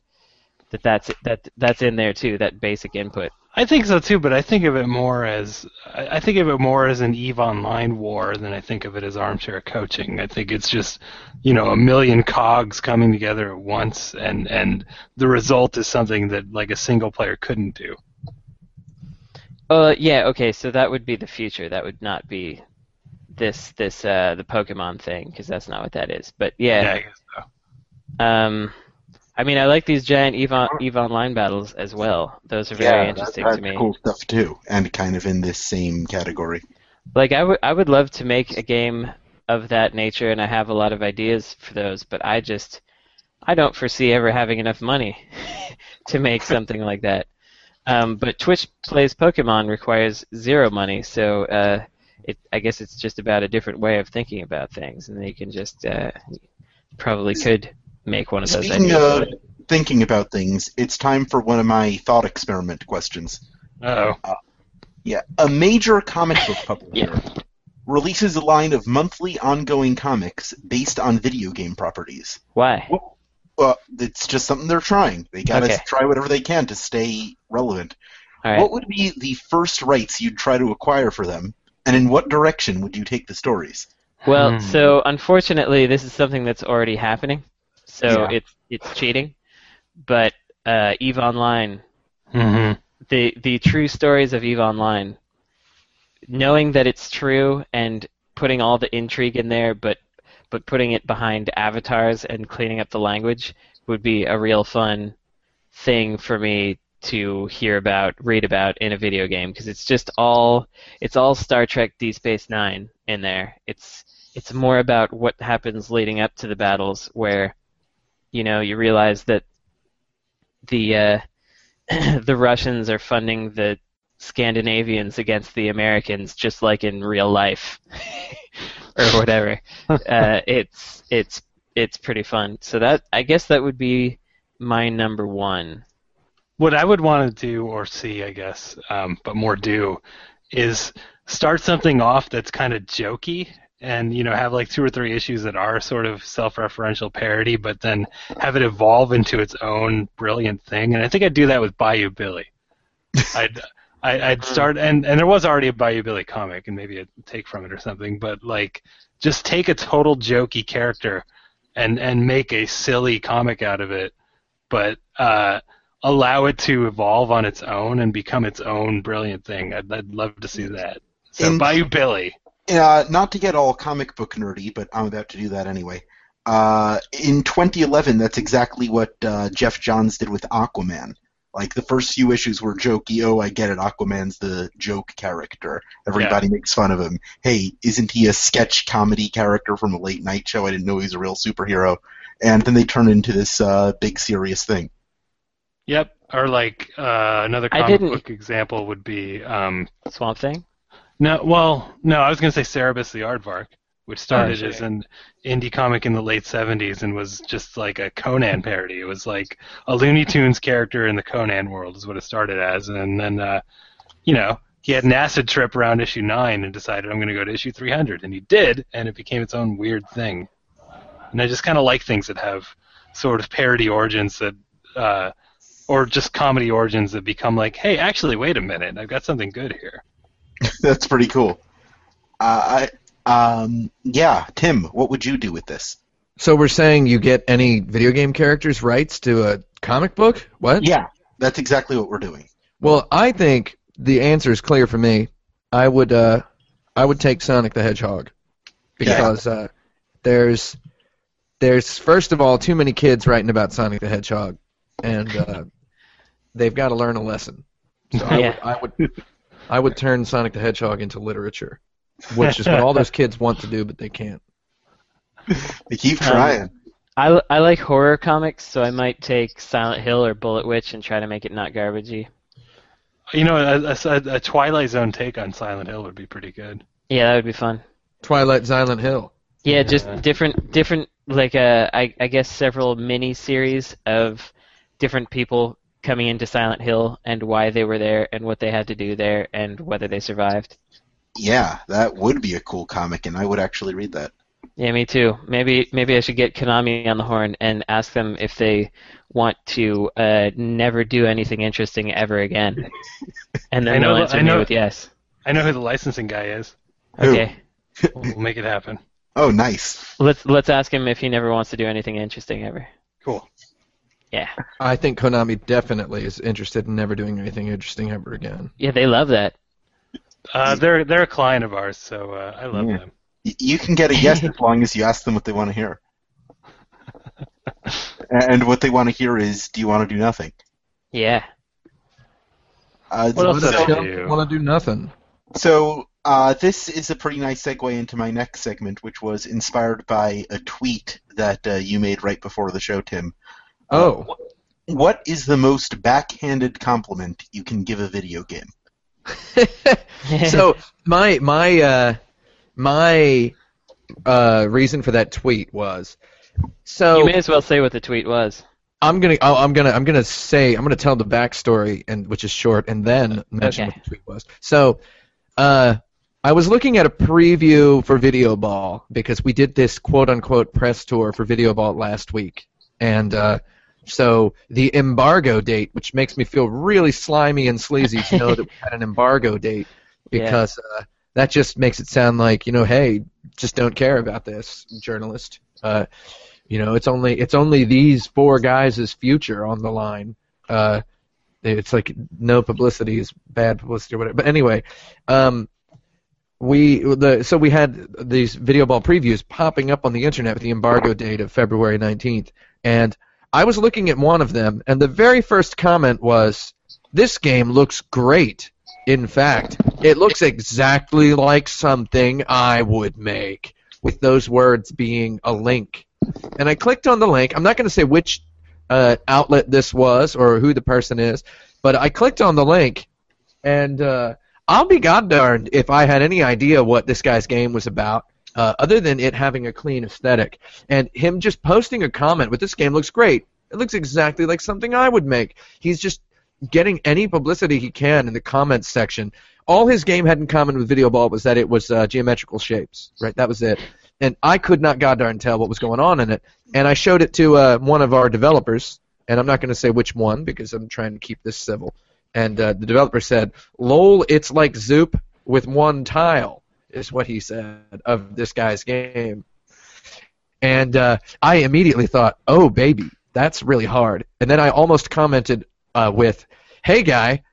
that that's that that's in there too that basic input I think so too, but I think of it more as I think of it more as an Eve Online war than I think of it as armchair coaching. I think it's just you know a million cogs coming together at once, and and the result is something that like a single player couldn't do. Uh, yeah, okay, so that would be the future. That would not be this this uh the Pokemon thing because that's not what that is. But Yeah, yeah, I guess so. um, I mean, I like these giant Eve, on, Eve Online battles as well. Those are very interesting that's to me. cool stuff too, and kind of in this same category. Like I would I would love to make a game of that nature, and I have a lot of ideas for those. But I just I don't foresee ever having enough money to make something like that. Um, but Twitch plays Pokemon requires zero money, so uh, it I guess it's just about a different way of thinking about things, and they can just uh, probably could make one of those Speaking ideas. of thinking about things, it's time for one of my thought experiment questions. Oh, Yeah, a major comic book publisher Yeah. releases a line of monthly ongoing comics based on video game properties. Why? Well, it's just something they're trying. They gotta Okay. try whatever they can to stay relevant. All right. What would be the first rights you'd try to acquire for them, and in what direction would you take the stories? Well, Hmm. so unfortunately, this is something that's already happening. So Yeah. it's it's cheating. But uh, Eve Online, hmm the the true stories of Eve Online, knowing that it's true and putting all the intrigue in there, but but putting it behind avatars and cleaning up the language would be a real fun thing for me to hear about, read about in a video game because it's just all it's all Star Trek Deep Space Nine in there. It's it's more about what happens leading up to the battles where you know you realize that the uh, the Russians are funding the Scandinavians against the Americans just like in real life or whatever. uh, it's it's it's pretty fun. So that I guess that would be my number one. What I would want to do or see, I guess, um, but more do, is start something off that's kind of jokey and you know have like two or three issues that are sort of self-referential parody, but then have it evolve into its own brilliant thing. And I think I'd do that with Bayou Billy. I'd I, I'd start and and there was already a Bayou Billy comic and maybe a take from it or something, but like just take a total jokey character and and make a silly comic out of it, but uh, allow it to evolve on its own and become its own brilliant thing. I'd, I'd love to see that. So And- Bayou Billy. Uh, not to get all comic book nerdy, but I'm about to do that anyway. Uh, in 2011, that's exactly what uh, Geoff Johns did with Aquaman. Like the first few issues were jokey. Oh, I get it. Aquaman's the joke character. Everybody makes fun of him. Hey, isn't he a sketch comedy character from a late night show? I didn't know he was a real superhero. And then they turn into this uh, big serious thing. Yep. Or like uh, another I comic book example would be um, Swamp Thing. No. Well, no, I was going to say Cerebus the Aardvark, which started sure. as an indie comic in the late '70s and was just like a Conan parody. It was like a Looney Tunes character in the Conan world is what it started as, and then uh, you know he had an acid trip around issue nine and decided I'm going to go to issue 300, and he did, and it became its own weird thing. And I just kind of like things that have sort of parody origins that, uh, or just comedy origins that become like, hey, actually, wait a minute, I've got something good here. That's pretty cool. Uh, I, um, yeah, Tim, what would you do with this? So we're saying you get any video game characters rights to a comic book? What? Yeah, that's exactly what we're doing. Well, I think the answer is clear for me. I would uh, I would take Sonic the Hedgehog because uh, there's there's first of all too many kids writing about Sonic the Hedgehog, and uh, they've got to learn a lesson. So I, Yeah. would, I would I would turn Sonic the Hedgehog into literature, which is what all those kids want to do, but they can't. They keep Um, trying. I, I like horror comics, so I might take Silent Hill or Bullet Witch and try to make it not garbagey. You know, a, a, a Twilight Zone take on Silent Hill would be pretty good. Yeah, that would be fun. Twilight Silent Hill. Yeah, just Yeah. different, different, like uh, I, I guess several mini series of different people coming into Silent Hill and why they were there and what they had to do there and whether they survived. Yeah, that would be a cool comic, and I would actually read that. Yeah, me too. Maybe maybe I should get Konami on the horn and ask them if they want to uh, never do anything interesting ever again. And I then know they'll the- answer I me know- with yes. I know who the licensing guy is. Who? Okay. We'll, we'll make it happen. Oh, nice. Let's let's ask him if he never wants to do anything interesting ever. Cool. Yeah. I think Konami definitely is interested in never doing anything interesting ever again. Yeah, they love that. Uh, they're they're a client of ours, so uh, I love Yeah. them. Y- You can get a yes as long as you ask them what they want to hear. and what they want to hear is, do you want to do nothing? Yeah. Uh, What else so, did I do? Want to do nothing. so uh, this is a pretty nice segue into my next segment, which was inspired by a tweet that uh, you made right before the show, Tim. Oh, What is the most backhanded compliment you can give a video game? so my my uh, my uh, reason for that tweet was so you may as well say what the tweet was. I'm gonna I'm gonna I'm gonna say I'm gonna tell the backstory and which is short and then mention Okay. what the tweet was. So uh, I was looking at a preview for Video Ball because we did this quote unquote press tour for Video Ball last week and uh, so the embargo date, which makes me feel really slimy and sleazy to know that we had an embargo date, Yeah. because uh, that just makes it sound like you know, hey, just don't care about this, journalist. Uh, you know, it's only it's only these four guys' future on the line. Uh, it's like no publicity is bad publicity or whatever. But anyway, um, we the so we had these video ball previews popping up on the internet with the embargo date of February 19th, and I was looking at one of them, and the very first comment was, "This game looks great. In fact, it looks exactly like something I would make." With those words being a link, and I clicked on the link. I'm not going to say which uh, outlet this was or who the person is, but I clicked on the link, and uh, I'll be goddarned if I had any idea what this guy's game was about, uh, other than it having a clean aesthetic. And him just posting a comment with this game looks great. It looks exactly like something I would make. He's just getting any publicity he can in the comments section. All his game had in common with Video Ball was that it was uh, geometrical shapes, right? That was it. And I could not goddarn tell what was going on in it. And I showed it to uh, one of our developers, and I'm not going to say which one because I'm trying to keep this civil. And uh, the developer said, "Lol, it's like Zoop with one tile," is what he said of this guy's game. And uh, I immediately thought, "Oh, baby, that's really hard." And then I almost commented uh, with, "Hey, guy,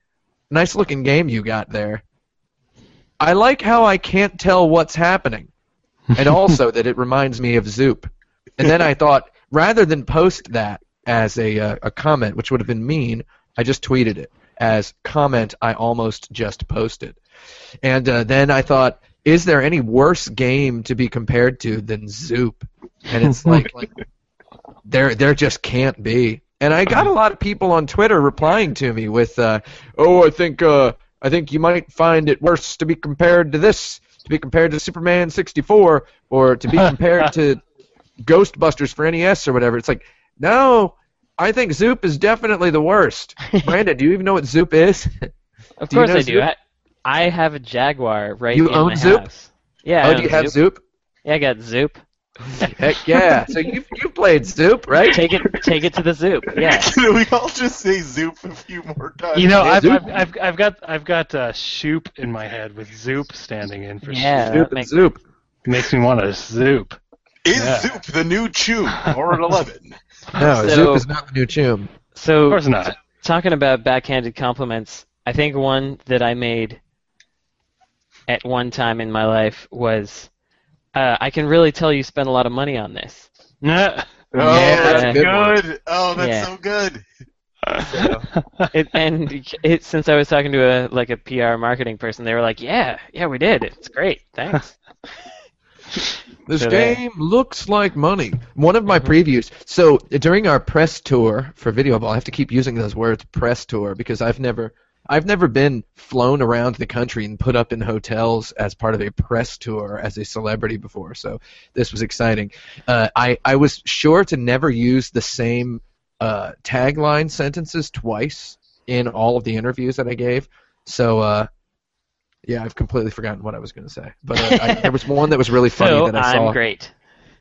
nice looking game you got there. I like how I can't tell what's happening, and also that it reminds me of Zoop." And then I thought, rather than post that as a uh, a comment, which would have been mean, I just tweeted it as comment I almost just posted. And uh, then I thought, is there any worse game to be compared to than Zoop? And it's like, like there there just can't be. And I got a lot of people on Twitter replying to me with, uh, "Oh, I think uh, I think you might find it worse to be compared to this, to be compared to Superman 64, or to be compared to Ghostbusters for NES or whatever." It's like, no, I think Zoop is definitely the worst. Brandon, do you even know what Zoop is? Of Do you course know I do. Zoop? I, I have a Jaguar right You in own my Zoop? house. Yeah. Oh, own do you have Zoop. Zoop? Yeah, I got Zoop. Heck yeah! So you you played Zoop, right? Take it, take it to the Zoop. Yeah. Can we all just say Zoop a few more times? You know, I've, Zoop. I've, I've, I've got I've got uh, Shoop in my head with Zoop standing in for Yeah. Zoop and makes- Zoop. Makes me want to Zoop. is yeah. Zoop the new Chew or an eleven? No, So- Zoop is not the new Chum. Of So course not. talking about backhanded compliments, I think one that I made at one time in my life was, uh, "I can really tell you spent a lot of money on this." Nah. Oh, Yeah, that's that's good one. good. Oh, that's Yeah. so good. It, and it, since I was talking to a like a PR marketing person, they were like, "Yeah, yeah, we did. It's great. Thanks." This So there. game looks like money. One of my previews. So during our press tour for Video Ball, I have to keep using those words press tour because I've never I've never been flown around the country and put up in hotels as part of a press tour as a celebrity before. So this was exciting. Uh, I I was sure to never use the same uh, tagline sentences twice in all of the interviews that I gave. So uh, yeah, I've completely forgotten what I was going to say. But uh, I, there was one that was really funny so that I saw I'm great.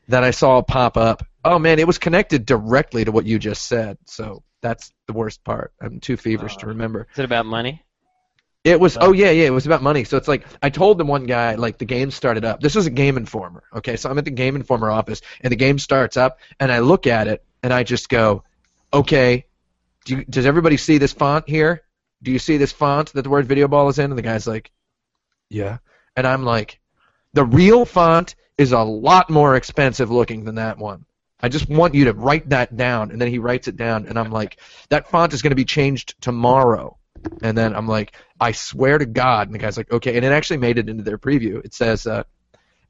that I saw pop up. Oh man, it was connected directly to what you just said. So that's the worst part. I'm too feverish to oh. remember. Is it about money? It was oh yeah yeah it was about money. So it's like I told the one guy like the game started up. This was a Game Informer. Okay, so I'm at the Game Informer office and the game starts up and I look at it and I just go, okay, do you, does everybody see this font here? Do you see this font that the word Video Ball is in? And the guy's like, yeah. And I'm like, the real font is a lot more expensive looking than that one. I just want you to write that down. And then he writes it down, and I'm like, that font is going to be changed tomorrow. And then I'm like, I swear to God. And the guy's like, okay. And it actually made it into their preview. It says, uh,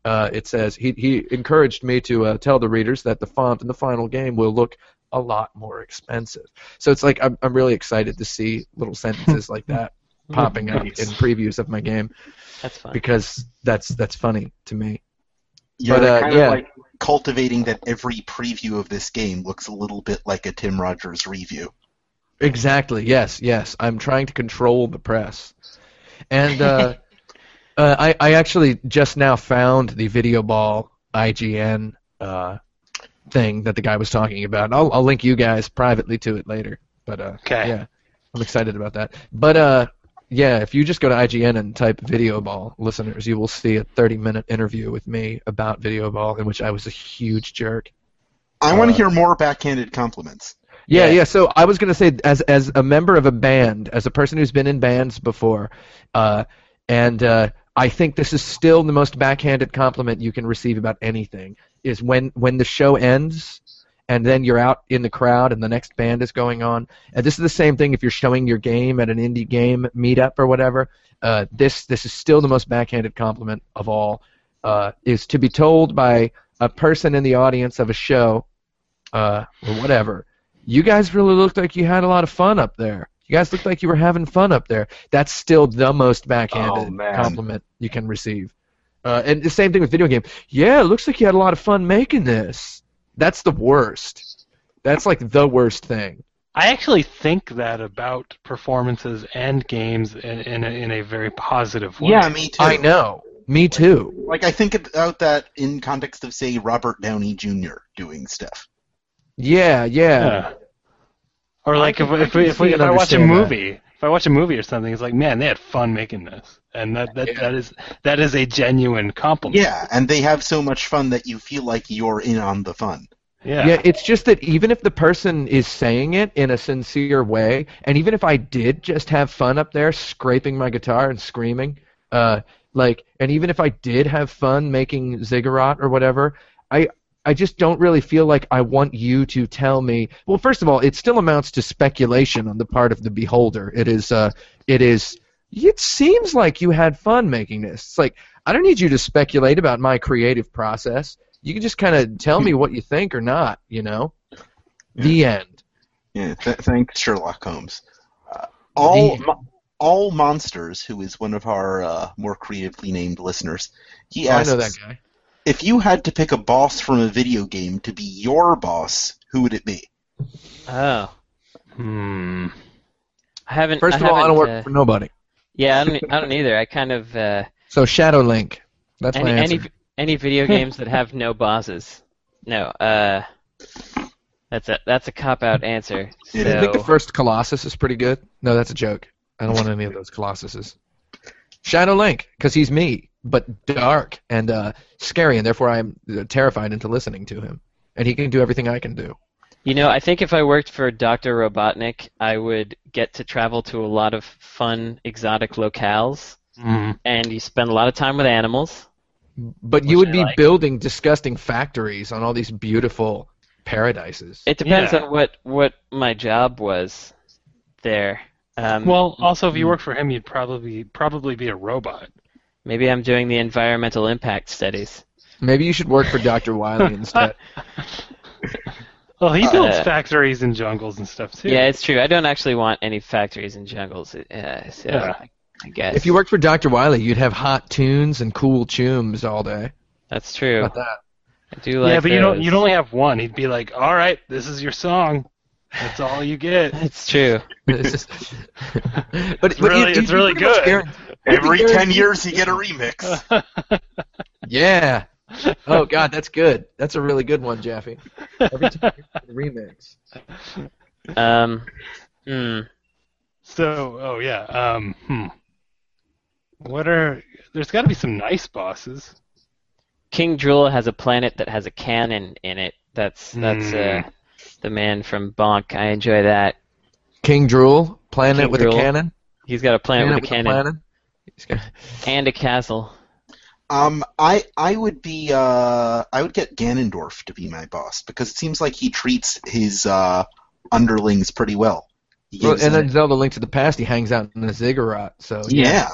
uh, it says he he encouraged me to uh, tell the readers that the font in the final game will look a lot more expensive. So it's like I'm I'm really excited to see little sentences like that popping up in previews of my game That's fun. because that's that's funny to me. You're But, uh, kind yeah. of like cultivating that every preview of this game looks a little bit like a Tim Rogers review. Exactly. Yes. Yes. I'm trying to control the press, and uh, uh, I I actually just now found the Video Ball IGN uh, thing that the guy was talking about. I'll I'll link you guys privately to it later. But uh, Okay. yeah, I'm excited about that. But uh, yeah, if you just go to IGN and type Video Ball, listeners, you will see a 30 minute interview with me about Video Ball in which I was a huge jerk. I want Uh, to hear more backhanded compliments. Yeah, Yeah. yeah. So I was gonna say, as as a member of a band, as a person who's been in bands before, uh, and uh, I think this is still the most backhanded compliment you can receive about anything is when when the show ends, and then you're out in the crowd and the next band is going on. And this is the same thing if you're showing your game at an indie game meetup or whatever. Uh, this this is still the most backhanded compliment of all. Uh, is to be told by a person in the audience of a show, uh, or whatever you guys really looked like you had a lot of fun up there. You guys looked like you were having fun up there. That's still the most backhanded Oh, compliment you can receive. Uh, and the same thing with video game. Yeah, it looks like you had a lot of fun making this. That's the worst. That's like the worst thing. I actually think that about performances and games in, in, a, in a very positive way. Yeah, me too. I know. Me too. Like I think about that in context of say Robert Downey Jr. doing stuff. Yeah, yeah. Yeah. Or like I if can- I if, can if, if I watch a movie, that. Movie, if I watch a movie or something, it's like, man, they had fun making this, and that that, Yeah. that is that is a genuine compliment. Yeah, and they have so much fun that you feel like you're in on the fun. yeah, Yeah, it's just that even if the person is saying it in a sincere way, and even if I did just have fun up there scraping my guitar and screaming, uh, like, and even if I did have fun making ziggurat or whatever, I I just don't really feel like I want you to tell me. Well, first of all, it still amounts to speculation on the part of the beholder. It is, uh, it is. It seems like you had fun making this. It's like I don't need you to speculate about my creative process. You can just kind of tell me what you think or not. You know. The end. Yeah, th- thanks Sherlock Holmes. Uh, all Mo- all monsters, who is one of our uh, more creatively named listeners, he Oh, I know that guy. If you had to pick a boss from a video game to be your boss, who would it be? Oh, Hmm. I haven't. First I of all, I don't work uh, for nobody. Yeah, I don't. I don't either. I kind of uh, So Shadow Link. That's any my answer. any any video games that have no bosses. No. Uh, that's a that's a cop out answer. It So, is. I think the first Colossus is pretty good. No, that's a joke. I don't want any of those Colossuses. Shadow Link, because he's me, but dark and uh, scary, and therefore I'm uh, terrified into listening to him. And he can do everything I can do. You know, I think if I worked for Dr. Robotnik, I would get to travel to a lot of fun, exotic locales, Hmm. and you spend a lot of time with animals. But you would I be like. building disgusting factories on all these beautiful paradises. It depends Yeah. on what what my job was there. Um, Well, also, if you work for him, you'd probably probably be a robot. Maybe I'm doing the environmental impact studies. Maybe you should work for Dr. Wily instead. Well, he builds Uh, factories and jungles and stuff too. Yeah, it's true. I don't actually want any factories and jungles. Uh, so Yeah. I, I guess If you worked for Dr. Wily, you'd have hot tunes and cool chooms all day. that's true. How about that? I do like yeah, but you don't you'd only have one. He'd be like, "All right, this is your song. That's all you get." It's true. It's just- but It's really- it's really good. Every ten years, you get a remix. Yeah. Oh God, that's good. That's a really good one, Jaffe. Every time you get a remix. Um, hmm. So, oh yeah. Um, hmm. What are? There's got to be some nice bosses. King Drool has a planet that has a cannon in it. That's that's Hmm. uh, the man from Bonk. I enjoy that. King Drool, planet King with Drool. a cannon. He's got a planet Planet with a cannon cannon. He's got- and a castle. Um, I I would be uh I would get Ganondorf to be my boss because it seems like he treats his uh underlings pretty well. Well, and then Zelda Link to the Past, he hangs out in the ziggurat. So yeah.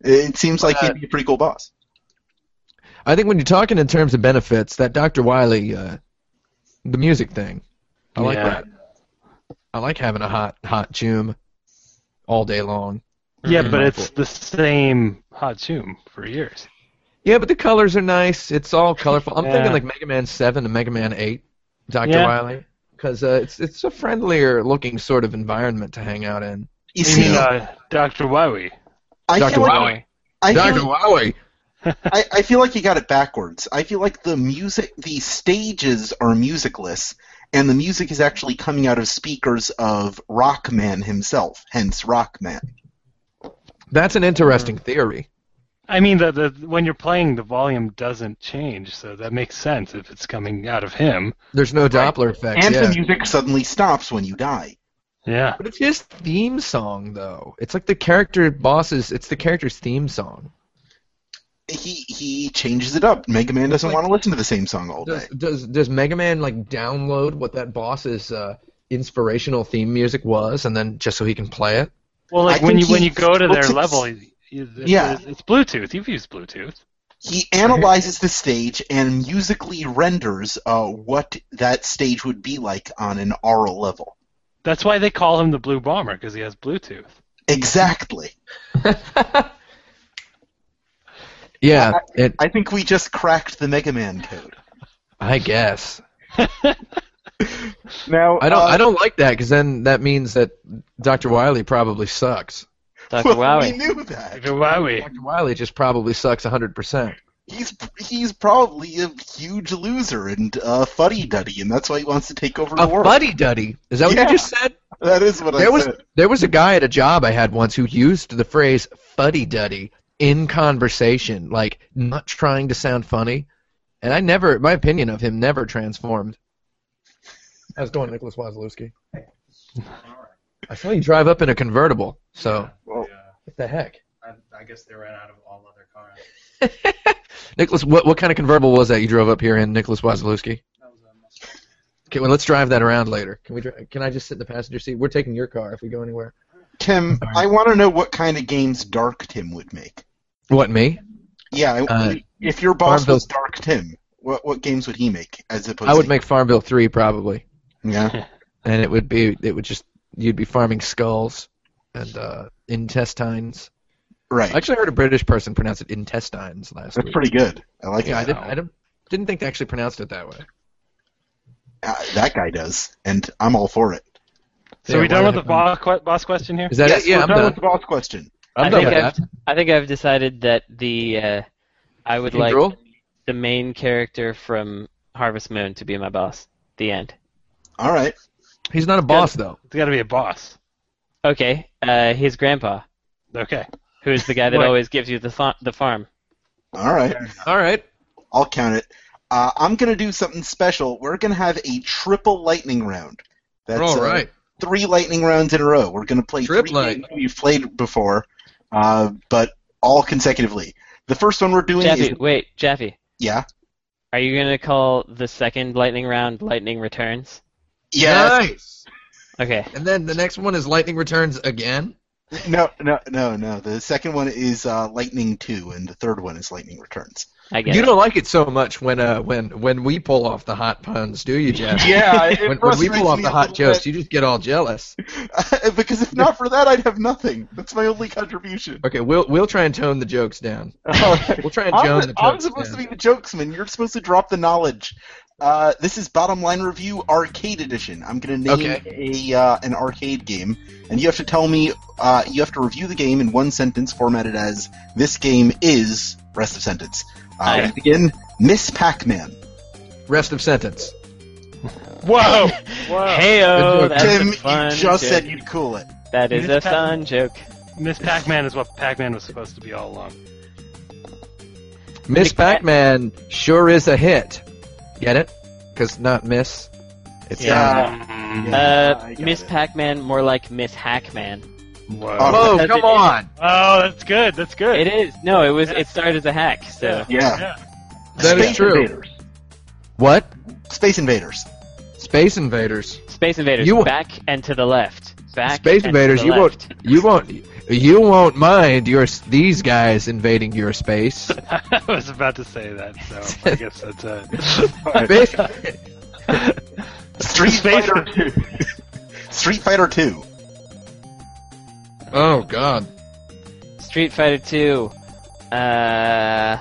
It seems like Uh, he'd be a pretty cool boss. I think when you're talking in terms of benefits, that Dr. Wily, uh, the music thing, I like Yeah. that. I like having a hot hot tune all day long. Yeah, but it's the same hot tune for years. Yeah, but the colors are nice. It's all colorful. I'm Yeah. thinking like Mega Man Seven and Mega Man Eight, Dr. Yeah. Wily, because uh, it's it's a friendlier looking sort of environment to hang out in. You You mean uh, Dr. Wowie? I Dr. feel like Wowie. I feel Dr. like, Wowie. I, I feel like you got it backwards. I feel like the music, the stages are musicless, and the music is actually coming out of speakers of Rockman himself, hence Rockman. That's an interesting theory. I mean, the, the when you're playing, the volume doesn't change, so that makes sense if it's coming out of him. There's no Doppler effect. And yeah. the music suddenly stops when you die. Yeah. But it's his theme song, though. It's like the character bosses. It's the character's theme song. He he changes it up. Mega Man doesn't like- want to listen to the same song all Does day. does does Mega Man like download what that boss's uh, inspirational theme music was, and then just so he can play it? Well, like I when you when you go to their level, you, you, it's, Yeah. it's, it's Bluetooth. You've used Bluetooth. He analyzes the stage and musically renders uh, what that stage would be like on an aural level. That's why they call him the Blue Bomber because he has Bluetooth. Exactly. Yeah, it. I think we just cracked the Mega Man code. I guess. Now I don't. uh, I don't like that because then that means that Dr. Wily probably sucks. Dr. Well, we knew that. Wowie. Dr. Wily just probably sucks 100%. He's he's probably a huge loser and uh, fuddy duddy, and that's why he wants to take over the A world. fuddy duddy. Is that what Yeah. you just said? That is what There I was said. there was a guy at a job I had once who used the phrase fuddy duddy in conversation, like not trying to sound funny. And I never, my opinion of him never transformed. How's it going, Nicholas Wazlowski? I saw you drive up in a convertible. So Well, what the heck, I, I guess they ran out of all other cars. Nicholas? What what kind of convertible was that you drove up here in, Nicholas Wazlowski? That was a Mustang. Okay, well let's drive that around later. Can we? dri- Can I just sit in the passenger seat? We're taking your car if we go anywhere. Tim, I want to know what kind of games Dark Tim would make. What me? Yeah, I- Uh, if your boss Farmville- was Dark Tim, what what games would he make as opposed? To I would to, make Farmville three probably. Yeah. and it would be it would just you'd be farming skulls and uh, intestines. Right. I actually heard a British person pronounce it intestines last That's week. pretty good. I like yeah, I didn't I didn't, didn't think they actually pronounced it that way. Uh, that guy does, and I'm all for it. So Yeah, we done why with the the boss, que- boss question here? Is that yes, it? Yeah, we're I'm done done. with the boss question. I'm I done think with I've, that. I think I've decided that the uh, I would King like the main character from Harvest Moon to be my boss. The end. All right. He's not a boss though. It's got to be a boss. Okay, uh, his grandpa, Okay. who's the guy that Wait. always gives you the fa- the farm. All right. All right. I'll count it. Uh, I'm gonna do something special. We're gonna have a triple lightning round. That's All uh, right. three lightning rounds in a row. We're gonna play three Triplet. games we've played before, uh, but all consecutively. The first one we're doing Jaffe, is wait, Jaffe, yeah, are you gonna call the second lightning round Lightning Returns? Yeah. Nice. Okay. And then the next one is Lightning Returns again. No, no, no, no. The second one is uh, Lightning Two, and the third one is Lightning Returns. I get You it. don't like it so much when uh when when we pull off the hot puns, do you, Jeff? Yeah, it When, when we pull off the hot jokes, bit. you just get all jealous. because if not for that, I'd have nothing. That's my only contribution. Okay, we'll we'll try and tone the jokes down. All right. We'll try and I'm, Joan the- the I'm supposed down. to be the jokesman. You're supposed to drop the knowledge. Uh, this is Bottom Line Review Arcade Edition. I'm going to name a uh, an arcade game, and you have to tell me. Uh, you have to review the game in one sentence, formatted as "This game is." Rest of sentence. Uh, Aye. we begin. Miss Pac-Man. Rest of sentence. Whoa! Whoa! Heyo, that's Tim, fun you just joke. said you'd cool it. that is Miss a Pac- fun joke. Miss Pac-Man is what Pac-Man was supposed to be all along. Miss Pac-Man sure is a hit. Get it? Because not Miss. It's Yeah. Mm. Yeah, Uh, Miss it. Pac-Man, more like Miss Hackman. Whoa! Oh, Whoa, come it- on! Oh, that's good. That's good. It is. No, it was. Yeah. It started as a hack. So Yeah. Yeah. That is Space true. Invaders. What? Space Invaders. Space Invaders. Space Invaders, You- back and to the left. Back. Space and to Invaders. the You left. won't. You won't. You won't mind your these guys invading your space. I was about to say that, so I guess that's uh Space- Street Fighter 2. Street Fighter 2. oh God. Street Fighter Two. Uh.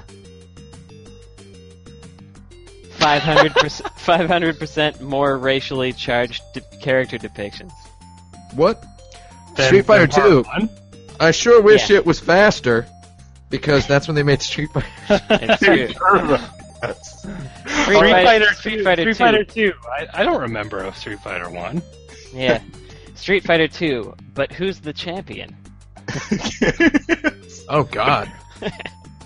500 percent 500% more racially charged de- character depictions. What? Then- Street Fighter Two. one? I sure wish Yeah. it was faster. because that's when they made Street Fighter. It's true. Street Fighter- Fighter, Street Two- Fighter Street Fighter Two. I, I don't remember of Street Fighter One. Yeah. Street Fighter 2, but who's the champion? Oh God,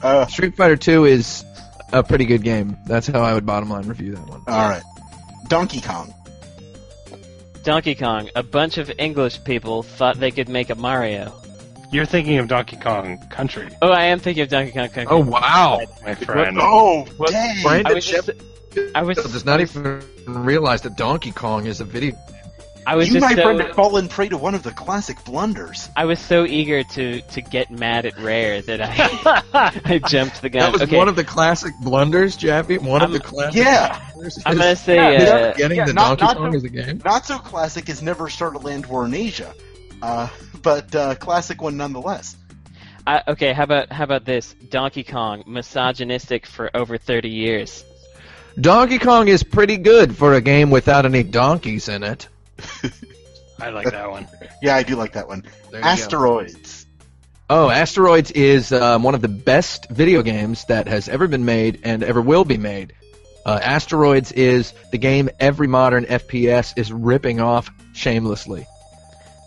uh, Street Fighter Two is a pretty good game. That's how I would bottom line review that one. all right. Donkey Kong. Donkey Kong. A bunch of English people thought they could make a Mario. You're thinking of Donkey Kong Country, Oh, I am thinking of Donkey Kong Country. Oh wow, my friend. Oh, What- dang. Brandon I was just, I was, does not even realize that Donkey Kong is a video. I was you, just my so, friend, have fallen prey to one of the classic blunders. I was so eager to to get mad at Rare that I I jumped the gun. That was okay, one of the classic blunders, Jaffe. One of I'm- the classic. Yeah. blunders I'm gonna say Yeah, uh, getting yeah, the not- Donkey not Kong the- as a game. Not so classic is never start a land war in Asia, uh, but uh, classic one nonetheless. I, okay. How about how about this? Donkey Kong, misogynistic for over thirty years. Donkey Kong is pretty good for a game without any donkeys in it. I like that one. Yeah, I do like that one. There you go. Asteroids. Oh, Asteroids is um, one of the best video games that has ever been made and ever will be made. Uh, Asteroids is the game every modern FPS is ripping off shamelessly.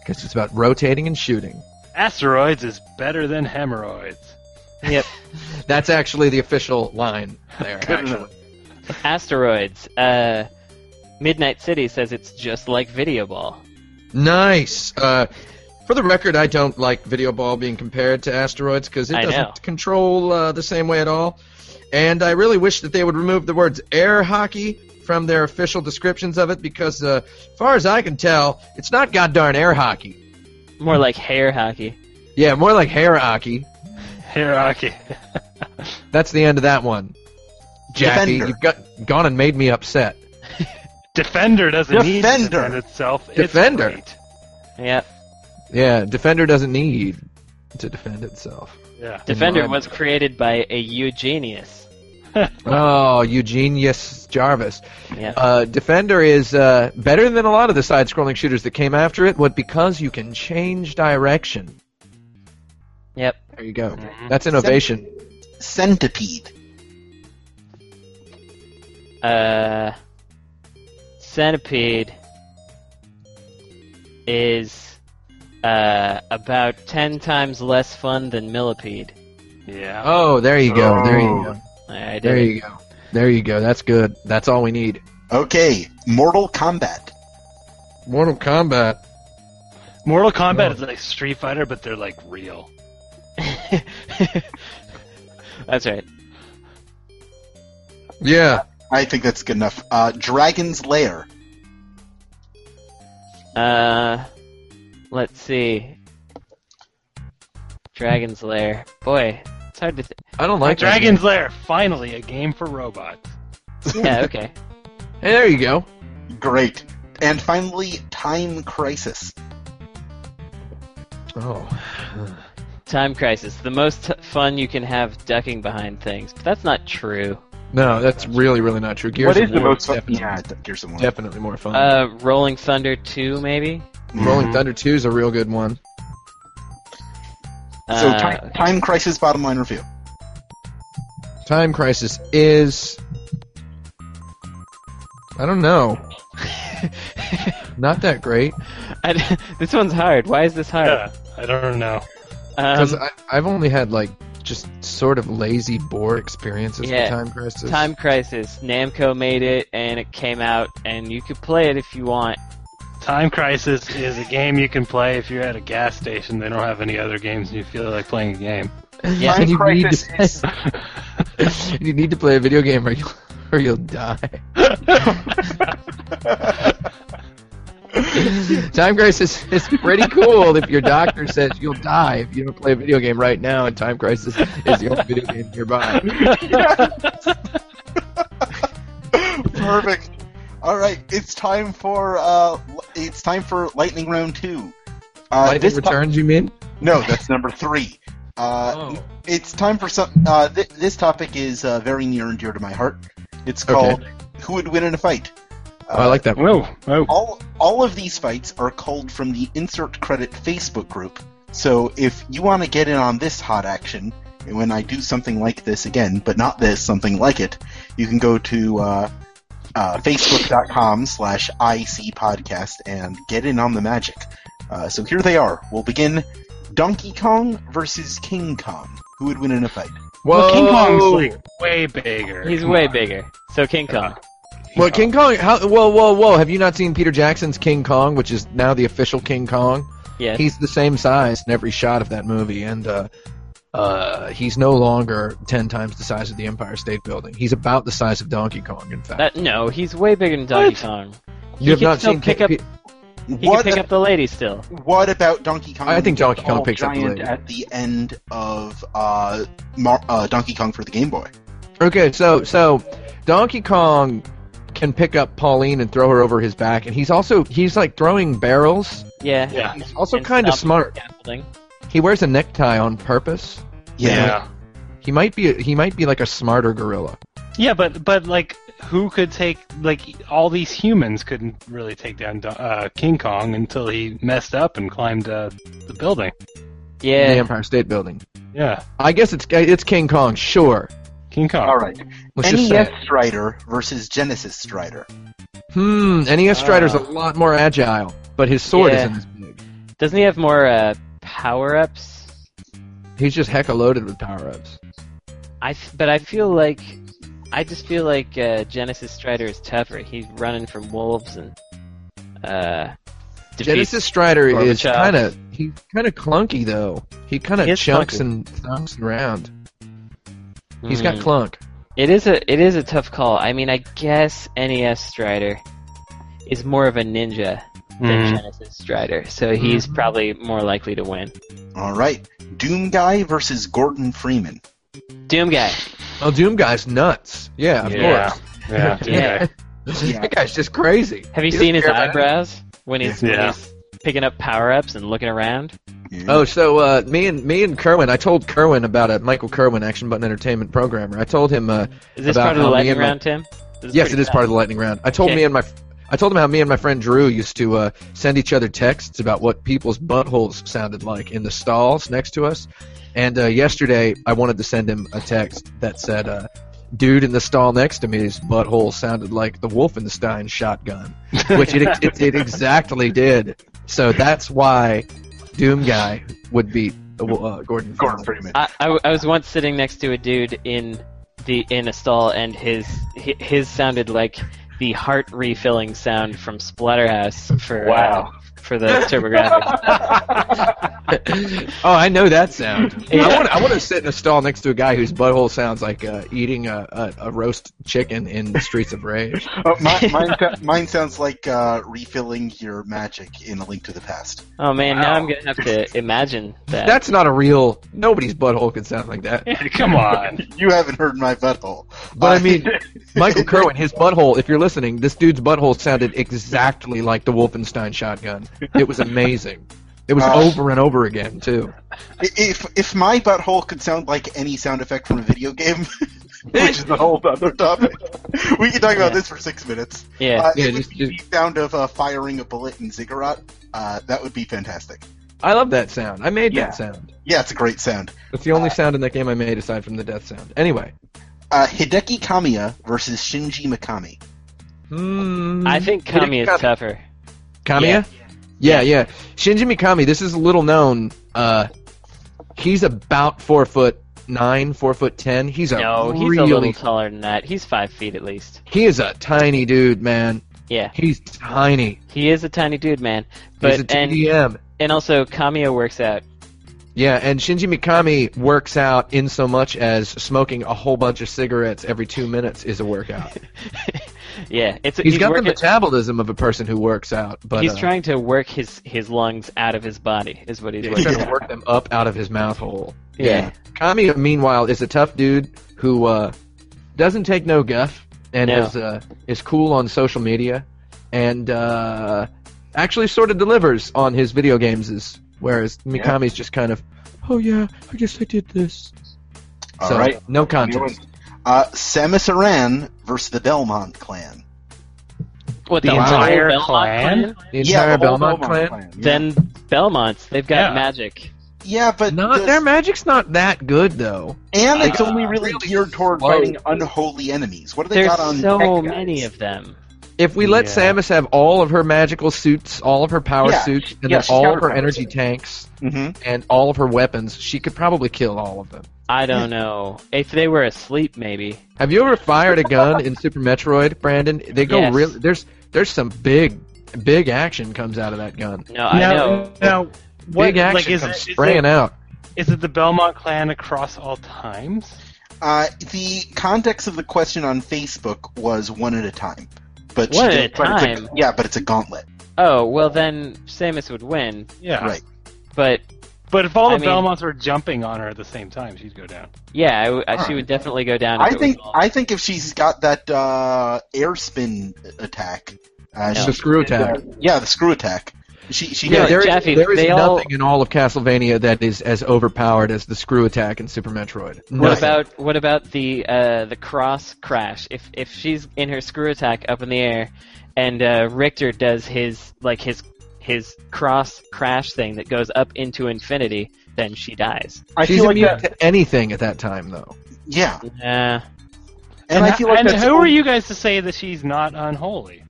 Because it's about rotating and shooting. Asteroids is better than hemorrhoids. Yep. That's actually the official line there, actually. Asteroids. Uh, Midnight City says it's just like Video Ball. Nice. Uh, for the record, I don't like Video Ball being compared to Asteroids because it I doesn't know. control uh, the same way at all. And I really wish that they would remove the words air hockey from their official descriptions of it because, uh, as far as I can tell, it's not goddamn air hockey. More like hair hockey. Yeah, more like hair hockey. Hair hockey. That's the end of that one. Jackie, Defender. you've got gone and made me upset. Defender doesn't need to defend itself. It's Defender. great. Yep. Yeah, Defender doesn't need to defend itself. Yeah. Defender was created by a Eugenius. Oh, Eugenius Jarvis. Yeah. Uh, Defender is uh, better than a lot of the side-scrolling shooters that came after it, but because you can change direction. Yep. There you go. Mhm. That's innovation. Centipede. Uh, Centipede is uh, about ten times less fun than Millipede. Yeah. Oh, there you go. There you Oh. go. I did There you go. There you go. That's good. That's all we need. Okay, Mortal Kombat. Mortal Kombat. Mortal Kombat Oh. is like Street Fighter, but they're like real. That's right. Yeah. I think that's good enough. Uh, Dragon's Lair. Uh, let's see. Dragon's Lair. Boy, it's hard to. Th- I don't like that Dragon's Lair, finally a game for robots. yeah. Okay. Hey, there you go. Great. And finally, Time Crisis. Oh. Time Crisis, the most t- fun you can have ducking behind things. But that's not true. No, that's really, really not true. Gears what of is the most fun? Definitely, Yeah, Gears of War. definitely more fun. Uh, Rolling Thunder 2, maybe? Rolling Mhm. Thunder 2 is a real good one. So, Uh, time, time Crisis bottom line review. Time Crisis is. I don't know. Not that great. I, this one's hard. Why is this hard? Yeah, I don't know. Because Um, I've only had, like, just sort of lazy bore experiences Yeah. with Time Crisis. Time Crisis. Namco made it, and it came out, and you could play it if you want. Time Crisis is a game you can play if you're at a gas station. They don't have any other games, and you feel like playing a game. Yeah. and you need, Crisis to, you need to play a video game or you'll, or you'll die. Time Crisis is pretty cool if your doctor says you'll die if you don't play a video game right now, and Time Crisis is the only video game nearby. Perfect. All right, it's time for uh, it's time for lightning round two. Uh, Lightning this to- Returns, you mean? no, that's number three. Uh, It's time for some. Uh, th- this topic is uh, very near and dear to my heart. It's Okay. called "Who Would Win in a Fight." Oh, I like that one. Whoa, whoa. all all of these fights are culled from the Insert Credit Facebook group. So if you want to get in on this hot action, and when I do something like this again, but not this, something like it, you can go to uh, uh, facebook.com slash IC podcast and get in on the magic. Uh, so here they are. We'll begin Donkey Kong versus King Kong. Who would win in a fight? Well, King Kong's Whoa. like way bigger. He's Come way on. bigger. So King Kong. Well, King Kong. How, whoa, whoa, whoa! Have you not seen Peter Jackson's King Kong, which is now the official King Kong? Yeah. He's the same size in every shot of that movie, and uh, uh, he's no longer ten times the size of the Empire State Building. He's about the size of Donkey Kong, in fact. That, no, he's way bigger than Donkey Kong. you have he can not seen pick Pe- up- Pe- He What, can pick up the lady still. what about Donkey Kong? I think Donkey Kong all picks up the giant lady. at the end of uh, Mar- uh, Donkey Kong for the Game Boy. Okay, so so Donkey Kong can pick up Pauline and throw her over his back, and he's also he's like throwing barrels. Yeah. Yeah. He's also And kind of smart. scaffolding. He wears a necktie on purpose. Yeah. He might be he might be like a smarter gorilla. Yeah, but but like, who could take like all these humans couldn't really take down uh, King Kong until he messed up and climbed uh, the building. The Yeah. Empire State Building. Yeah, I guess it's it's King Kong, sure. King Kong. All right. Let's just say NES. Strider versus Genesis Strider. Hmm, NES Strider's a Ah. lot more agile, but his sword Yeah. isn't as big. Doesn't he have more uh, power ups? He's just hecka loaded with power ups. I but I feel like I just feel like uh, Genesis Strider is tougher. He's running from wolves and uh, Genesis Strider is kind of he's kind of clunky though. He kind of chunks clunky. and thumps around. He's got Hmm. clunk. It is a it is a tough call. I mean, I guess NES Strider is more of a ninja than Mhm. Genesis Strider, so he's Mhm. probably more likely to win. All right. Doom Guy versus Gordon Freeman. Doom guy. Oh, Doom guy's nuts. Yeah, of Yeah. course. Yeah. Yeah. Yeah. that guy's just crazy. Have you He seen his eyebrows when he's, when he's picking up power ups and looking around? Yeah. Oh, so uh, me and me and Kerwin, I told Kerwin about a Michael Kerwin Action Button Entertainment programmer. I told him, uh, Is this About part of the lightning and my- round, Tim? Yes, pretty it is fast. part of the lightning round. I told Okay. me and my, I told him how me and my friend Drew used to uh, send each other texts about what people's buttholes sounded like in the stalls next to us. And uh, yesterday, I wanted to send him a text that said, uh, "Dude in the stall next to me's butthole sounded like the Wolfenstein shotgun," which it, it, it exactly did. So that's why Doom Guy would beat uh, Gordon. Gordon Freeman. Freeman. I, I, I was once sitting next to a dude in the in a stall, and his his sounded like the heart refilling sound from Splatterhouse for Wow. uh, for the TurboGrafx. oh, I know that sound. Yeah. I want I to sit in a stall next to a guy whose butthole sounds like uh, eating a, a, a roast chicken in the streets of rage. Oh, mi- mine, mine sounds like uh, refilling your magic in A Link to the Past. oh man, now I'm gonna have to imagine that. That's not a real. Nobody's butthole can sound like that. Yeah, come on. You haven't heard my butthole. But I Uh, mean, Michael Kerwin, his butthole. If you're listening, this dude's butthole sounded exactly like the Wolfenstein shotgun. It was amazing. It was Uh, over and over again too. if if my butthole could sound like any sound effect from a video game, which is a whole other topic, we can talk about Yeah. this for six minutes. yeah. Uh, Yeah, it would just- the sound of uh, firing a bullet in Ziggurat. Uh, that would be fantastic. I love that sound. I made Yeah. that sound. Yeah, it's a great sound. It's the only sound in that game I made aside from the death sound. Anyway. Uh, Hideki Kamiya versus Shinji Mikami. Hmm. I think Kamiya is tougher. Kamiya? Yeah. yeah, Shinji Mikami, this is a little known. Uh, he's about four foot nine, four foot ten. He's a No, he's really, a little taller than that. He's five feet at least. he is a tiny dude, man. Yeah, He's tiny. he is a tiny dude, man. But he's a and TDM. and also Kamiya works out. Yeah, and Shinji Mikami works out in so much as smoking a whole bunch of cigarettes every two minutes is a workout. yeah, it's he's got working, the metabolism of a person who works out, but he's uh, trying to work his his lungs out of his body. Is what he's he's working. trying to work them up out of his mouth hole. Yeah. Kami, meanwhile, is a tough dude who uh, doesn't take no guff and No. is uh, is cool on social media and uh, actually sort of delivers on his video games. Is whereas Mikami's just kind of, oh yeah, I guess I did this. All so right. no contest. Uh, Samus Aran versus the Belmont clan. What The the, whole entire Belmont clan? The Yeah, entire the whole Belmont clan. Yeah. Then Belmonts, they've got Yeah. magic. Yeah, but Not the- their magic's not that good though. and it's Uh, only really really geared toward slow. fighting unholy enemies. What do they There's got on There's so many of them. If we let Yeah. Samus have all of her magical suits, all of her power Yeah, suits, and yeah, then all of her her energy suits. tanks Mhm. and all of her weapons, she could probably kill all of them. I don't know. If they were asleep, maybe. Have you ever fired a gun in Super Metroid, Brandon? They go Yes. really. There's there's some big big action comes out of that gun. No, I now, know. now, what, big action like, is comes it, is spraying it, out. is it the Belmont clan across all times? Uh, the context of the question on Facebook was one at a time. But she One at a but it's time? yeah, but it's a gauntlet. Oh, well then Samus would win. Yeah. Right. But But if all the I mean- Belmonts were jumping on her at the same time, she'd go down. yeah, I w- I- she Alright. would definitely go down. I think I think if she's got that uh, air spin attack, uh, No. she- The screw attack. yeah, the screw attack. She she Yeah, Yeah, did. there is, Jeffy, there is nothing all- in all of Castlevania that is as overpowered as the screw attack in Super Metroid. What Nothing. about what about the uh, the cross crash? If if she's in her screw attack up in the air, and uh, Richter does his like his his cross crash thing that goes up into infinity, then she dies. I She's feel like immune that. to anything at that time, though. Yeah, Yeah. and, I feel like and that's who are you guys to say that she's not unholy?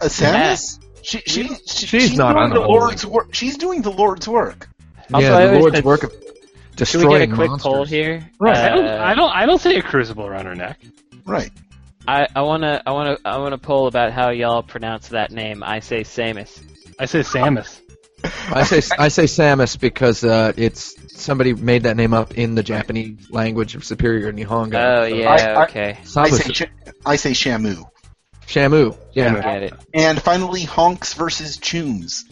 Uh, Samus? She, she, she, She's she's not doing the unholy. Lord's work. She's doing the Lord's work. Also, I yeah, the always Lord's work of Should we get a quick monsters. poll here? I don't. Uh, I don't. I don't see a crucible around her neck. Right. I, I wanna I wanna I wanna poll about how y'all pronounce that name. I say Samus. I say Samus. I say I say Samus because uh, it's somebody made that name up in the Japanese language of Superior Nihongo. Oh So- yeah, I- I- okay. I Samus. say, I say Shamu. Shamu. I Yeah. get it. And finally, Honks versus Chooms.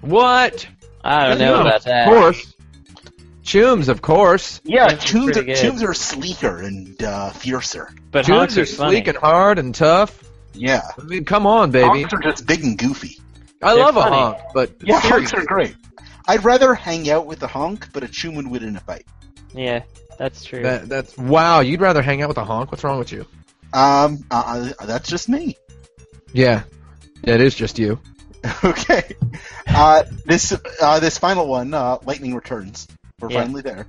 What? I don't know No, about that. Of course. Chooms, of course. Yeah, That's Chooms are. Chooms are sleeker and uh, fiercer. But Honks Chooms are is funny. sleek and hard and tough. Yeah. I mean, come on, baby. Honks are just big and goofy. I They're love funny. a honk, but Yeah. Honks are great. I'd rather hang out with a honk, but a Choom would win in a fight. Yeah, that's true. That, that's wow. You'd rather hang out with a honk? What's wrong with you? Um, uh, uh, that's just me. Yeah, yeah it is just you. okay. Uh, this uh, this final one, uh, Lightning Returns. We're Yeah. finally there.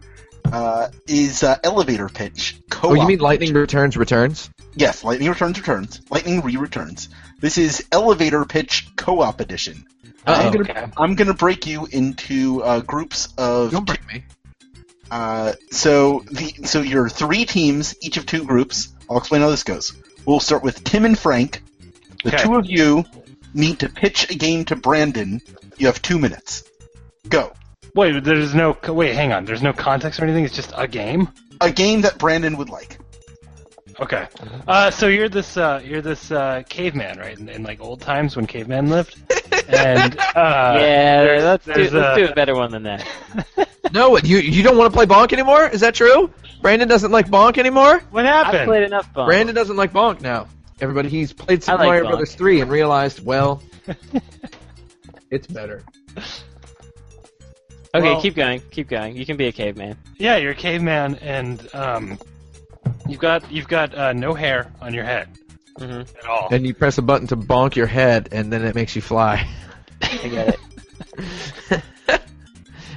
Uh, is uh, elevator pitch co-op? Oh, you mean Lightning Returns returns? Yes, Lightning Returns returns. Lightning re-returns. This is elevator pitch co-op edition. I'm gonna I'm gonna break you into uh, groups of Don't break me. Uh, so the so your three teams, each of two groups. I'll explain how this goes. We'll start with Tim and Frank. The Okay. two of you need to pitch a game to Brandon. You have two minutes. Go. Wait, there's no. Wait, hang on. There's no context or anything. It's just a game. A game that Brandon would like. Okay. Uh, so you're this. Uh, you're this uh, caveman, right? In, in like old times when cavemen lived. And uh, yeah, there's- let's do there's, let's uh, do a better one than that. No, you you don't want to play Bonk anymore? Is that true? Brandon doesn't like Bonk anymore. What happened? I've played enough Bonk. Brandon doesn't like Bonk now. Everybody, he's played Super I like Mario Bonk. Brothers 3 and realized, well, it's better. Okay, Well- keep going, keep going. You can be a caveman. Yeah, you're a caveman, and um, you've got you've got uh, no hair on your head hmm at all. And you press a button to bonk your head, and then it makes you fly. I get it.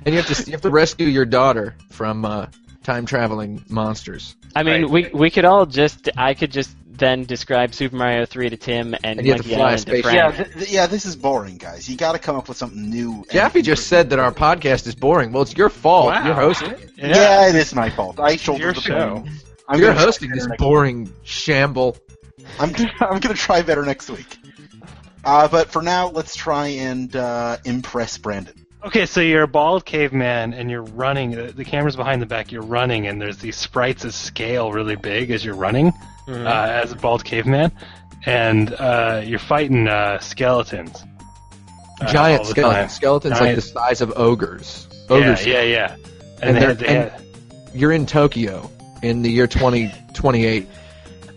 and you have to you have to rescue your daughter from uh, time traveling monsters. I mean, we we could all just I could just then describe Super Mario 3 to Tim and, And you have to Monkey fly a Island to. Frank. Yeah, th- th- yeah. This is boring, guys. You got to come up with something new. and- Jaffe just said that our podcast is boring. Well, it's your fault. Wow. You're hosting. Yeah, it is my fault. I shoulder your the show. blame. I'm You're hosting this next- boring shamble. I'm gonna, I'm gonna try better next week. Uh, but for now, let's try and uh, impress Brandon. Okay, so you're a bald caveman, and you're running. uh, The camera's behind the back. You're running, and there's these sprites that scale really big as you're running, Mhm. uh, as a bald caveman, and uh, you're fighting uh, skeletons. uh, Giant the skeletons. time. Skeletons like the size of ogres. Yeah, Ogres. yeah, yeah. And And, they they're- had, they and- had, You're in Tokyo in the year 2028,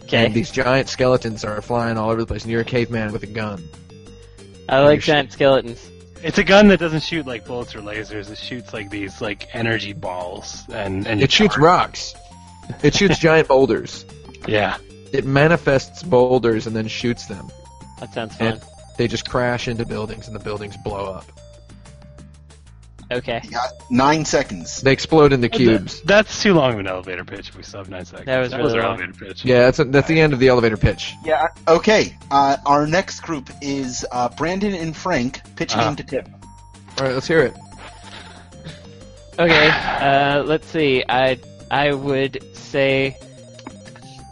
Okay, and these giant skeletons are flying all over the place, and you're a caveman with a gun. I like You're giant skeletons. it's a gun that doesn't shoot like bullets or lasers. It shoots like these like energy balls, and and It shoots charge. rocks. It shoots giant boulders. Yeah. It manifests boulders and then shoots them. That sounds fun. And they just crash into buildings, and the buildings blow up. Okay. You got nine seconds. They explode into cubes. That's too long of an elevator pitch if we still have nine seconds. That was really our long. elevator pitch. Yeah, that's that's the end of the elevator pitch. Yeah. Okay. Uh, our next group is uh, Brandon and Frank. Pitch Uh-huh. game to Tim. All right, let's hear it. Okay. Uh, let's see. I I would say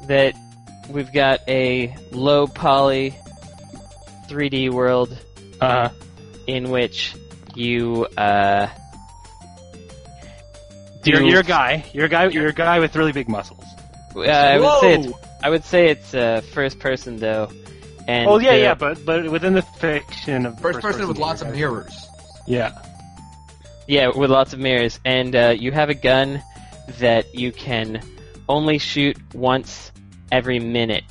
that we've got a low poly 3D world Uh, in which you uh, do. you're, you're a guy. You're a guy. You're a guy with really big muscles. uh, I would say it's I would say it's uh, first person though. And Oh yeah, the- yeah, but but within the fiction of First person with lots of you're a guy. mirrors. Yeah. Yeah, with lots of mirrors, and uh, you have a gun that you can only shoot once every minute.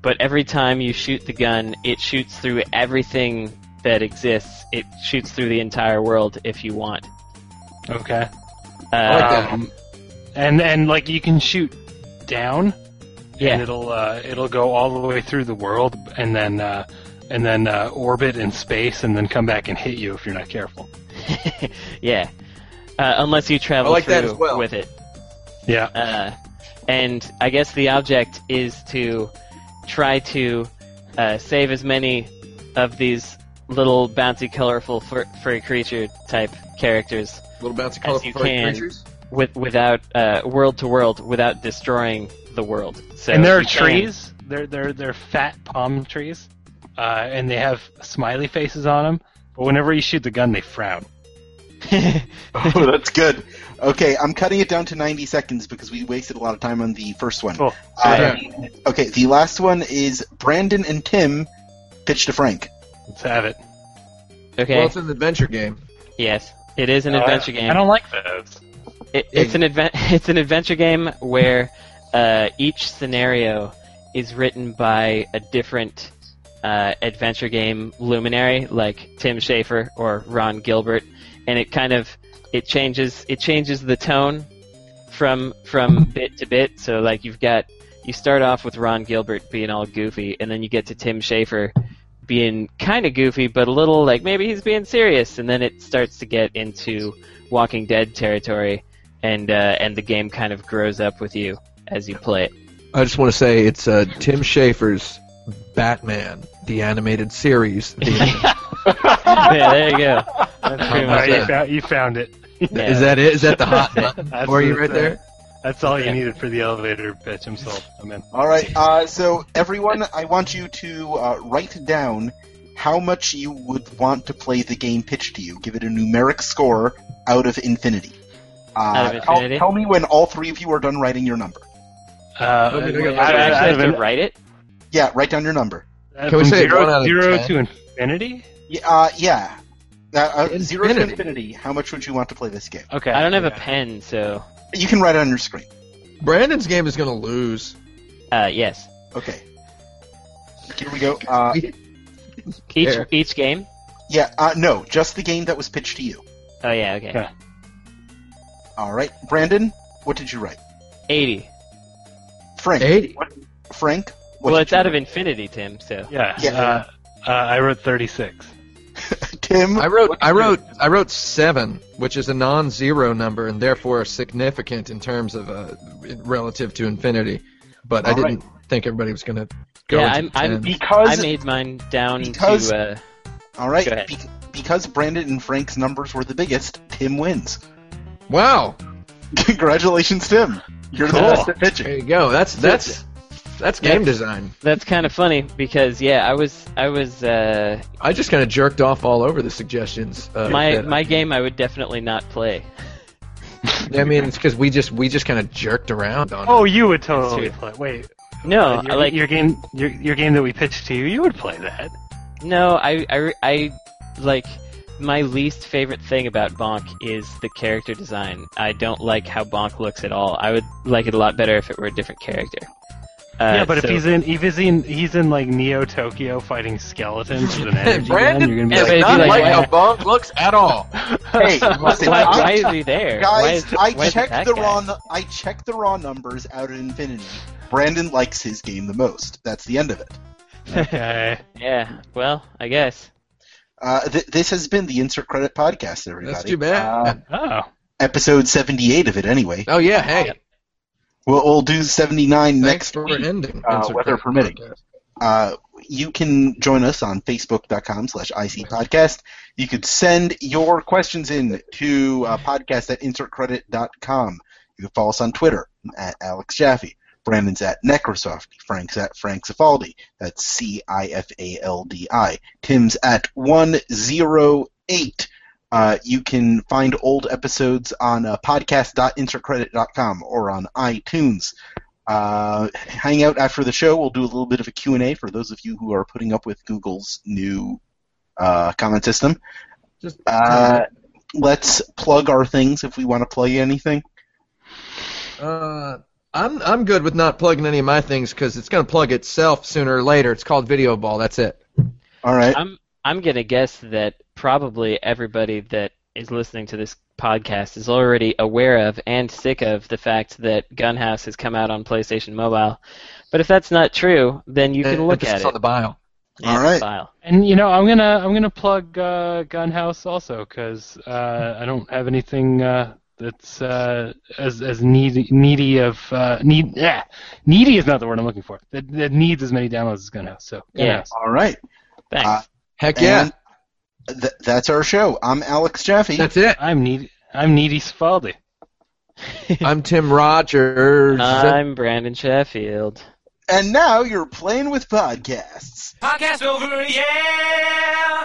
But every time you shoot the gun, it shoots through everything that exists. It shoots through the entire world if you want. Okay. Uh, I like that. Um, and and like you can shoot down, Yeah. and it'll uh, it'll go all the way through the world, and then uh, and then uh, orbit in space, and then come back and hit you if you're not careful. yeah. Uh, unless you travel like through that as well. with it. Yeah. Uh, and I guess the object is to try to uh, save as many of these little bouncy, colorful fur- furry creature type characters Little bouncy colorful furry can. creatures. with without uh, world to world without destroying the world. So and there are you can- trees. They're they're they're fat palm trees, uh, and they have smiley faces on them. But whenever you shoot the gun, they frown. Oh, that's good. Okay, I'm cutting it down to 90 seconds because we wasted a lot of time on the first one. Cool. Uh, okay, the last one is Brandon and Tim pitch to Frank. Let's have it. okay. Well, it's an adventure game. yes, it is an Oh, I- adventure game. I don't like those. It, it's an advent. It's an adventure game where uh, each scenario is written by a different uh, adventure game luminary, like Tim Schafer or Ron Gilbert, and it kind of it changes it changes the tone from from bit to bit. So like you've got you start off with Ron Gilbert being all goofy, and then you get to Tim Schafer being kind of goofy, but a little like maybe he's being serious, and then it starts to get into Walking Dead territory, and uh, and the game kind of grows up with you as you play it. I just want to say it's uh, Tim Schafer's Batman, the animated series. The- yeah, there you go. That's pretty much right, you, it. found, you found it. Yeah. Is that it? Is that the hot button That's for you the- right there? That's all you needed for the elevator pitch. I'm sold. I'm in. All right, uh, so everyone, I want you to uh, write down how much you would want to play the game pitched to you. Give it a numeric score out of infinity. Uh, Out of tell- infinity? Tell, me when all three of you are done writing your number. Uh, Okay, okay, okay. I out of- actually have to write it? Yeah, write down your number. uh, Can we say zero, one out of zero to infinity? Yeah, uh, yeah. Uh, uh, zero to Infinity. infinity. How much would you want to play this game? Okay. I don't have a pen, so You can write it on your screen. Brandon's game is going to lose. uh, yes. Okay. Here we go. Uh, Each There. each game. yeah, uh, no, just the game that was pitched to you. Oh yeah, okay. Okay. All right, Brandon, what did you write? Eighty. Frank. 80. What, Frank. What well, did it's you out of infinity, Tim. So Yeah. Yeah. Uh, uh, I wrote 36. Tim. I wrote I wrote I wrote seven, which is a non-zero number and therefore significant in terms of uh, relative to infinity. But I didn't think everybody was going to go Yeah, into I'm- I'm- Because I made mine down Because- to. Uh, all right, Go ahead. bec- because Brandon and Frank's numbers were the biggest, Tim wins. Wow, Congratulations, Tim. You're the Cool. best at there you go. That's that's that's game design. that's kind of funny because yeah, I was I was uh, I just kind of jerked off all over the suggestions. Uh, my that- my game I would definitely not play. I mean, it's because we just we just kind of jerked around on. Oh, you would totally That's play. Wait. No, uh, I your, like your game. Your, your game that we pitched to you. You would play that. no, I, I I like my least favorite thing about Bonk is the character design. I don't like how Bonk looks at all. I would like it a lot better if it were a different character. Uh, yeah, but so- if he's in, if he's in, he's in like Neo Tokyo fighting skeletons with an energy Brandon gun, you're gonna be like, not like, like- how Bonk looks at all. Hey, why, listen, why, why is he there? why Guys, is, I why is checked the guy? raw. nu- I checked the raw numbers out of infinity. Brandon likes his game the most. That's the end of it. okay. Yeah, well, I guess. Uh, th- this has been the Insert Credit Podcast, everybody. That's too bad. Oh. Episode 78 of it, anyway. oh yeah, hey. We'll, we'll do 79 Thanks next for week. ending. uh, weather permitting. Uh, you can join us on facebook.com slash IC podcast. You could send your questions in to uh, podcast at insertcredit.com. You can follow us on Twitter at Alex Jaffe. Brandon's at Necrosofty. Frank's at Frank Cifaldi. That's C-I-F-A-L-D-I. Tim's at 108. Uh, you can find old episodes on uh, podcast.insertcredit.com or on iTunes. Uh, hang out after the show. We'll do a little bit of a Q&A for those of you who are putting up with Google's new uh, comment system. Just Uh, let's plug our things if we want to plug anything. Uh, I'm I'm good with not plugging any of my things because it's going to plug itself sooner or later. It's called Video Ball. That's it. All right. I'm I'm gonna guess that probably everybody that is listening to this podcast is already aware of and sick of the fact that Gunhouse has come out on PlayStation Mobile. But if that's not true, then you can look Emphasis at on it. the bio. Yeah, All right. File. And you know, I'm gonna I'm gonna plug uh, Gunhouse also because uh, I don't have anything uh, that's uh, as as needy needy of uh, need yeah needy is not the word I'm looking for that, that needs as many downloads as Gunhouse. So Yeah. All right. Thanks. Uh, Heck yeah. And th- that's our show. I'm Alex Jaffe. That's it. I'm needy. I'm needy Spaldi. I'm Tim Rogers. I'm Brandon Sheffield. and now you're playing with podcasts. Podcast over, yeah!